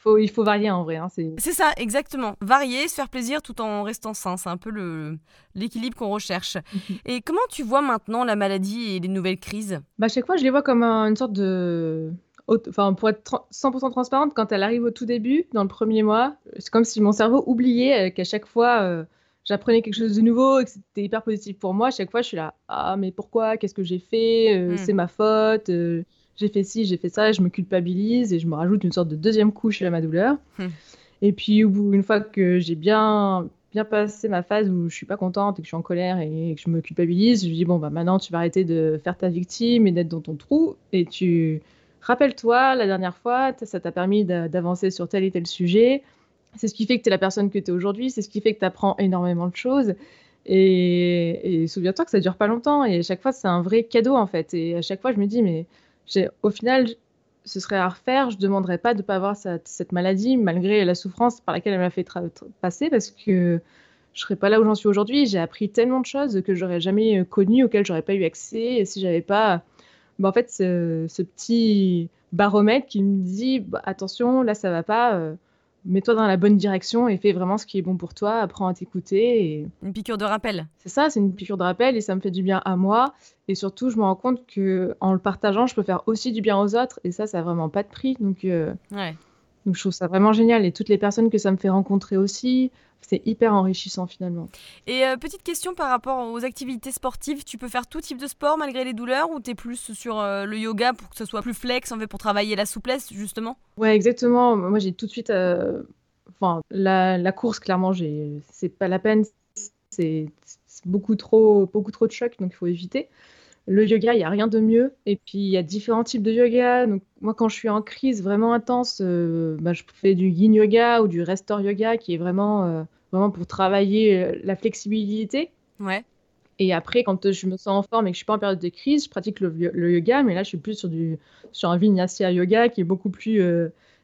Faut, il faut varier en vrai. hein, c'est... Ça, exactement. Varier, se faire plaisir tout en restant sain, c'est un peu l'équilibre qu'on recherche. Et comment tu vois maintenant la maladie et les nouvelles crises? Bah, à chaque fois, je les vois comme un- une sorte de. Enfin, pour être tran- 100% transparente, quand elle arrive au tout début, dans le premier mois, c'est comme si mon cerveau oubliait euh, qu'à chaque fois, euh, j'apprenais quelque chose de nouveau et que c'était hyper positif pour moi. À chaque fois, je suis là, ah, mais pourquoi? Qu'est-ce que j'ai fait? Euh, Mm. C'est ma faute. euh, j'ai fait ci, j'ai fait ça. Je me culpabilise et je me rajoute une sorte de deuxième couche à ma douleur. Mm. Et puis, au bout, une fois que j'ai bien bien passé ma phase où je suis pas contente et que je suis en colère et que je me culpabilise, je dis bon bah maintenant tu vas arrêter de faire ta victime et d'être dans ton trou et tu rappelle-toi la dernière fois ça t'a permis d'a- d'avancer sur tel et tel sujet. C'est ce qui fait que tu es la personne que tu es aujourd'hui, c'est ce qui fait que tu apprends énormément de choses. Et, et souviens-toi que ça dure pas longtemps et à chaque fois c'est un vrai cadeau en fait. Et à chaque fois je me dis mais au final ce serait à refaire, je demanderais pas de pas avoir cette, maladie malgré la souffrance par laquelle elle m'a fait passer parce que je serais pas là où j'en suis aujourd'hui. J'ai appris tellement de choses que j'aurais jamais euh, connues, auxquelles j'aurais pas eu accès et si j'avais pas, bah, en fait, ce, ce petit baromètre qui me dit bah, attention, là ça va pas, euh, mets-toi dans la bonne direction et fais vraiment ce qui est bon pour toi, apprends à t'écouter et Une piqûre de rappel. c'est ça, c'est une piqûre de rappel et ça me fait du bien à moi. Et surtout, je me rends compte que en le partageant, je peux faire aussi du bien aux autres. Et ça, ça n'a vraiment pas de prix. Donc, euh, Ouais. Donc, je trouve ça vraiment génial. Et toutes les personnes que ça me fait rencontrer aussi, c'est hyper enrichissant finalement. Et euh, petite question par rapport aux activités sportives, tu peux faire tout type de sport malgré les douleurs ou t'es plus sur euh, le yoga pour que ce soit plus flex en fait pour travailler la souplesse justement? Ouais, exactement. Moi, j'ai tout de suite. euh, Enfin, la, la course, clairement, c'est pas la peine. C'est c'est beaucoup trop, beaucoup trop de chocs, donc il faut éviter. Le yoga, il n'y a rien de mieux. Et puis, il y a différents types de yoga. Donc, moi, quand je suis en crise vraiment intense, euh, bah, je fais du yin yoga ou du restore yoga, qui est vraiment, euh, vraiment pour travailler euh, la flexibilité. Ouais. Et après, quand je me sens en forme et que je suis pas en période de crise, je pratique le, le yoga, mais là, je suis plus sur, du, sur un vinyasa yoga qui est beaucoup plus,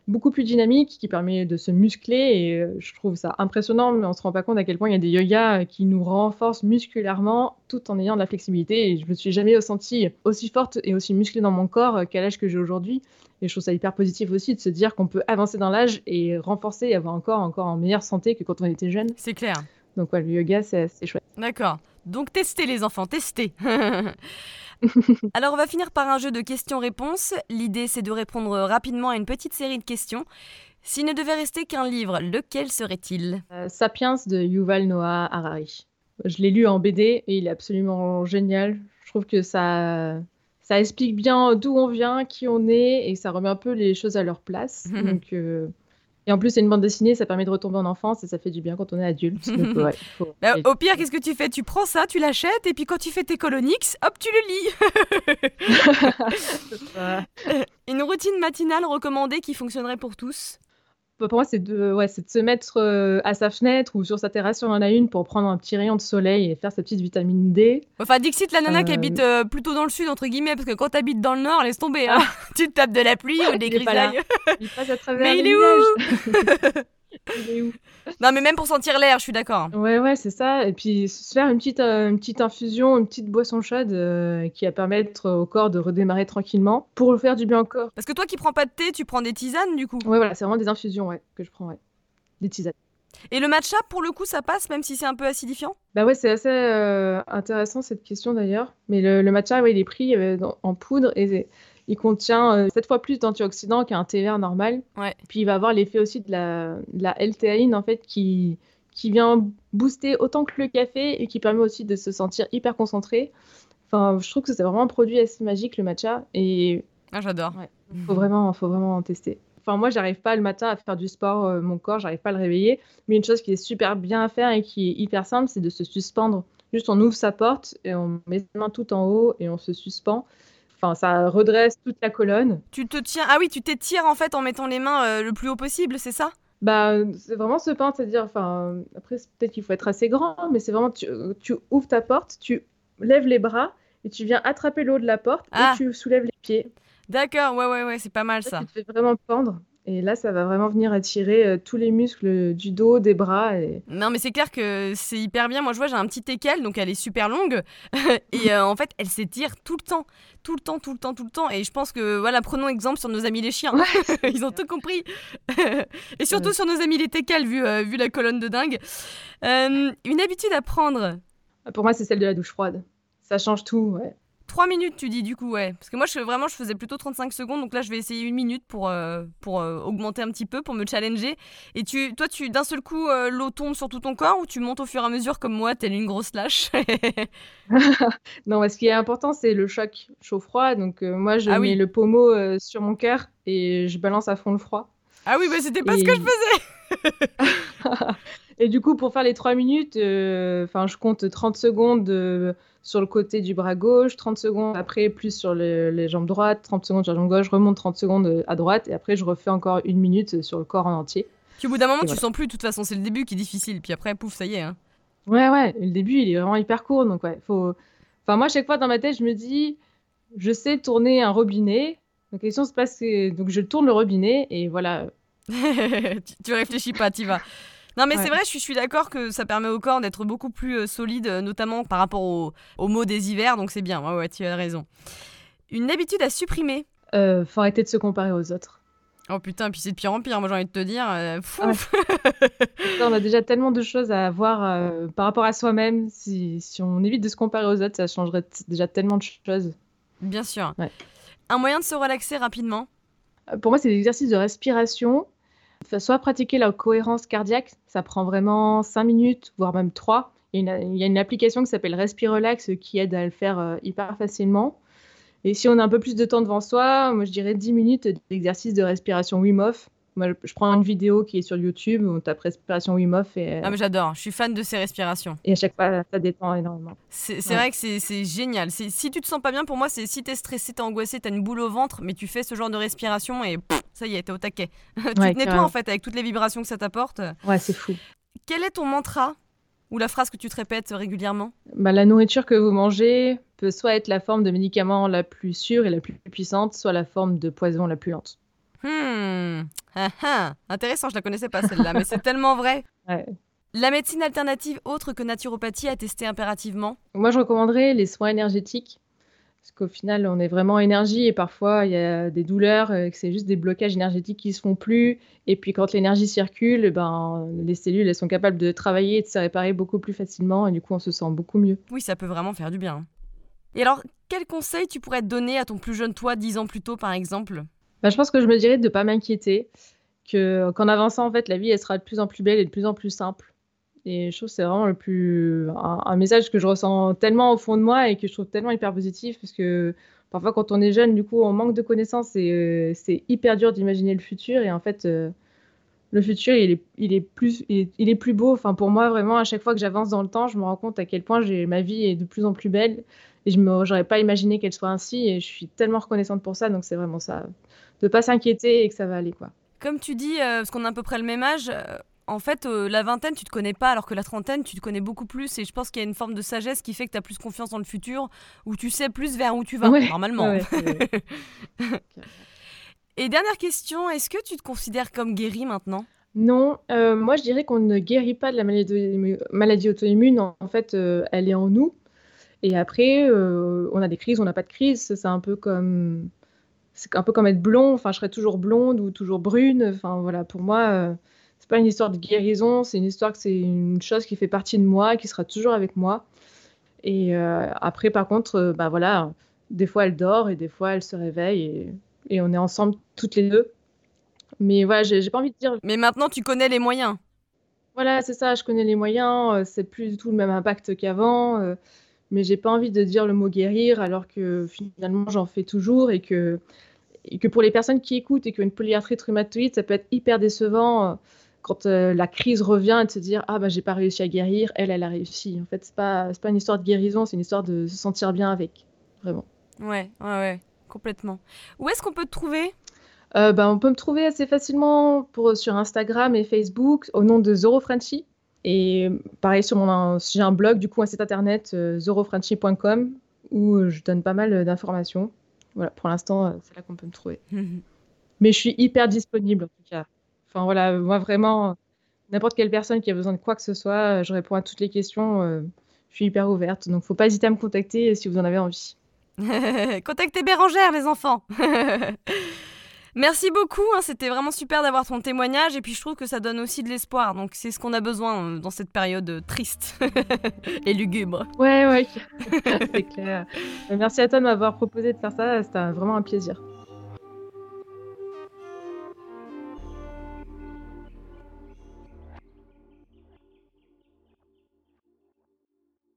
beaucoup plus dynamique, qui permet de se muscler. Et euh, je trouve ça impressionnant, mais on se rend pas compte à quel point il y a des yogas qui nous renforcent musculairement tout en ayant de la flexibilité. Et je me suis jamais sentie aussi forte et aussi musclée dans mon corps qu'à l'âge que j'ai aujourd'hui. Et je trouve ça hyper positif aussi de se dire qu'on peut avancer dans l'âge et renforcer et avoir encore, encore en meilleure santé que quand on était jeune. C'est clair. Donc, ouais, le yoga, c'est c'est chouette. D'accord. Donc testez les enfants, testez. Alors on va finir par un jeu de questions-réponses. L'idée c'est de répondre rapidement à une petite série de questions. S'il ne devait rester qu'un livre, lequel serait-il? Euh, Sapiens de Yuval Noah Harari. Je l'ai lu en BD et il est absolument génial. Je trouve que ça, ça explique bien d'où on vient, qui on est et ça remet un peu les choses à leur place. Donc, euh, Et en plus, c'est une bande dessinée, ça permet de retomber en enfance et ça fait du bien quand on est adulte. Donc, ouais, faut- Bah, Au pire, qu'est-ce que tu fais? Tu prends ça, tu l'achètes, et puis quand tu fais tes colonix, hop, tu le lis. Une routine matinale recommandée qui fonctionnerait pour tous? Pour moi, c'est de, ouais, de se mettre euh, à sa fenêtre ou sur sa terrasse, si on en a une, pour prendre un petit rayon de soleil et faire sa petite vitamine D. Enfin, Dixit, la nana qui Euh, habite euh, plutôt dans le sud, entre guillemets, parce que quand t'habites dans le nord, laisse tomber. hein. tu te tapes de la pluie ou des grisailles. Il passe à travers Mais les il est où Non, mais même pour sentir l'air, je suis d'accord. Ouais, ouais, c'est ça. Et puis se faire une petite, euh, une petite infusion, une petite boisson chaude euh, qui va permettre au corps de redémarrer tranquillement pour le faire du bien au corps. Parce que toi qui prends pas de thé, tu prends des tisanes, du coup? Ouais, voilà, c'est vraiment des infusions ouais, que je prends, ouais. Des tisanes. Et le matcha, pour le coup, ça passe, même si c'est un peu acidifiant? Bah ouais, c'est assez euh, intéressant cette question d'ailleurs. Mais le, le matcha, ouais, il est pris en poudre et il contient euh, sept fois plus d'antioxydants qu'un thé vert normal. Ouais. Puis il va avoir l'effet aussi de la, de la L-théanine en fait qui, qui vient booster autant que le café et qui permet aussi de se sentir hyper concentré. Enfin, je trouve que c'est vraiment un produit assez magique le matcha et Ah, j'adore. Ouais. faut vraiment, faut vraiment en tester. Enfin, moi, j'arrive pas le matin à faire du sport, euh, mon corps, j'arrive pas à le réveiller. Mais une chose qui est super bien à faire et qui est hyper simple, c'est de se suspendre. Juste, on ouvre sa porte et on met ses mains tout en haut et on se suspend. Enfin, ça redresse toute la colonne. Tu te tiens. Ah oui, tu t'étires en fait en mettant les mains euh, le plus haut possible, c'est ça? Bah, c'est vraiment se pendre, c'est-à-dire, enfin, après, c'est peut-être qu'il faut être assez grand, mais c'est vraiment, tu, tu ouvres ta porte, tu lèves les bras et tu viens attraper le haut de la porte Ah. et tu soulèves les pieds. D'accord, ouais, ouais, ouais, c'est pas mal ça. tu te fais vraiment pendre. Et là, ça va vraiment venir attirer euh, tous les muscles du dos, des bras. Et... Non, mais c'est clair que c'est hyper bien. Moi, je vois, j'ai un petit équelle, donc elle est super longue. et euh, en fait, elle s'étire tout le temps. Tout le temps, tout le temps, tout le temps. Et je pense que, voilà, prenons exemple sur nos amis les chiens. Ils ont tout compris. et surtout Ouais. sur nos amis les teckels, vu, euh, vu la colonne de dingue. Euh, une habitude à prendre. Pour moi, c'est celle de la douche froide. Ça change tout. Ouais. 3 minutes, tu dis, du coup, ouais. Parce que moi, je, vraiment, je faisais plutôt 35 secondes. Donc là, je vais essayer une minute pour, euh, pour euh, augmenter un petit peu, pour me challenger. Et tu, toi, tu d'un seul coup, euh, l'eau tombe sur tout ton corps ou tu montes au fur et à mesure comme moi, telle une grosse lâche Non, ce qui est important, c'est le choc chaud-froid. Donc, moi, je Ah mets oui. le pommeau sur mon cœur et je balance à fond le froid. Ah oui, bah c'était pas ce que je faisais Et du coup, pour faire les 3 minutes, enfin, je compte 30 secondes sur le côté du bras gauche, 30 secondes après plus sur le- les jambes droites, 30 secondes sur la jambe gauche, je remonte 30 secondes euh, à droite et après je refais encore une minute sur le corps en entier. Puis au bout d'un moment, Et tu voilà. sens plus, de toute façon, c'est le début qui est difficile. Puis après, pouf, ça y est. Hein. Ouais, ouais, le début il est vraiment hyper court donc ouais, faut. Enfin, moi, chaque fois dans ma tête, je me dis, je sais tourner un robinet. La question se passe, donc je tourne le robinet et voilà. tu, tu réfléchis pas, t'y vas. Non, mais Ouais. c'est vrai, je suis, je suis d'accord que ça permet au corps d'être beaucoup plus euh, solide, euh, notamment par rapport au- aux maux des hivers, donc c'est bien. Ouais, ouais, tu as raison. Une habitude à supprimer. Euh, faut arrêter de se comparer aux autres. Oh putain, puis c'est de pire en pire, moi j'ai envie de te dire. euh. Ouais. Ça, on a déjà tellement de choses à voir euh, par rapport à soi-même. Si, si on évite de se comparer aux autres, ça changerait déjà tellement de choses. Bien sûr. Ouais. Un moyen de se relaxer rapidement? Euh, Pour moi, c'est des exercices de respiration. Soit pratiquer la cohérence cardiaque, ça prend vraiment 5 minutes, voire même 3. Il y a une, il y a une application qui s'appelle Respirelax qui aide à le faire euh, hyper facilement. Et si on a un peu plus de temps devant soi, moi je dirais 10 minutes d'exercice de respiration Wim Hof. Moi, je- prends une vidéo qui est sur YouTube, on tape respiration Wim Hof et, Ah, mais j'adore, je suis fan de ces respirations. et à chaque fois, ça détend énormément. C'est Ouais. vrai que c'est génial. Si tu te sens pas bien, pour moi, c'est si t'es stressé, t'es angoissé, t'as une boule au ventre, mais tu fais ce genre de respiration et pff, ça y est, t'es au taquet. tu Ouais, te nettoies en fait avec toutes les vibrations que ça t'apporte. Ouais, c'est fou. Quel est ton mantra ou la phrase que tu te répètes régulièrement? Bah, la nourriture que vous mangez peut soit être la forme de médicament la plus sûre et la plus puissante, soit la forme de poison la plus lente. Hmm, ah, ah. intéressant, je la connaissais pas celle-là, mais c'est tellement vrai. Ouais. La médecine alternative autre que naturopathie à tester impérativement? Moi, je recommanderais les soins énergétiques. Parce qu'au final, on est vraiment en énergie et parfois, il y a des douleurs, euh, que c'est juste des blocages énergétiques qui se font plus. Et puis, quand l'énergie circule, ben, les cellules, elles sont capables de travailler et de se réparer beaucoup plus facilement. Et du coup, on se sent beaucoup mieux. Oui, ça peut vraiment faire du bien. Et alors, quel conseil tu pourrais te donner à ton plus jeune toi, dix ans plus tôt par exemple? Bah, je pense que je me dirais de ne pas m'inquiéter. Que, qu'en avançant, en fait, la vie, elle sera de plus en plus belle et de plus en plus simple. Et je trouve que c'est vraiment le plus un, message que je ressens tellement au fond de moi et que je trouve tellement hyper positif parce que parfois quand on est jeune, du coup, on manque de connaissances et euh, c'est hyper dur d'imaginer le futur. Et en fait, euh, le futur, il est, il est plus, il est, plus beau. Enfin, pour moi, vraiment, à chaque fois que j'avance dans le temps, je me rends compte à quel point ma vie est de plus en plus belle et je me, j'aurais pas imaginé qu'elle soit ainsi. Et je suis tellement reconnaissante pour ça. Donc c'est vraiment ça, de pas s'inquiéter et que ça va aller, quoi. Comme tu dis, euh, parce qu'on a à peu près le même âge, en fait, euh, la vingtaine, tu te connais pas, alors que la trentaine, tu te connais beaucoup plus. Et je pense qu'il y a une forme de sagesse qui fait que tu as plus confiance dans le futur, où tu sais plus vers où tu vas, Ouais, normalement. Ouais, Et dernière question, est-ce que tu te considères comme guéri maintenant? Non, euh, moi je dirais qu'on ne guérit pas de la maladie, maladie auto-immune. En, fait, euh, elle est en nous. Et après, on a des crises, on n'a pas de crise. C'est un peu comme, c'est un peu comme être blond. Enfin, je serais toujours blonde ou toujours brune. Enfin, voilà, pour moi, c'est pas une histoire de guérison, c'est une histoire que c'est une chose qui fait partie de moi, qui sera toujours avec moi. Et euh, après, par contre, euh, bah voilà, des fois elle dort et des fois elle se réveille et, et on est ensemble toutes les deux. Mais voilà, j'ai pas envie de dire. Mais maintenant, tu connais les moyens. Voilà, c'est ça, je connais les moyens, euh, c'est plus du tout le même impact qu'avant, mais j'ai pas envie de dire le mot guérir alors que finalement j'en fais toujours et que, et que pour les personnes qui écoutent et qui ont une polyarthrite rhumatoïde, ça peut être hyper décevant quand euh, la crise revient et de se dire ah bah j'ai pas réussi à guérir, elle elle a réussi. En fait c'est pas c'est pas une histoire de guérison, c'est une histoire de se sentir bien avec, vraiment. Ouais ouais ouais complètement. Où est-ce qu'on peut te trouver? Euh, bah, on peut me trouver assez facilement pour, sur Instagram et Facebook au nom de Zoro Frenchy. Et pareil, sur mon, j'ai un blog, du coup, un site internet, euh, zorofrenchy.com, où je donne pas mal d'informations. Voilà, pour l'instant, c'est là qu'on peut me trouver. Mais je suis hyper disponible, en tout cas. Enfin voilà, moi vraiment, n'importe quelle personne qui a besoin de quoi que ce soit, je réponds à toutes les questions. Euh, je suis hyper ouverte, donc faut pas hésiter à me contacter si vous en avez envie. Contactez Bérangère, les enfants. Merci beaucoup, hein, c'était vraiment super d'avoir ton témoignage et puis je trouve que ça donne aussi de l'espoir, donc c'est ce qu'on a besoin euh, dans cette période euh, triste et lugubre. Ouais, ouais, c'est clair. Merci à toi de m'avoir proposé de faire ça, c'était vraiment un plaisir.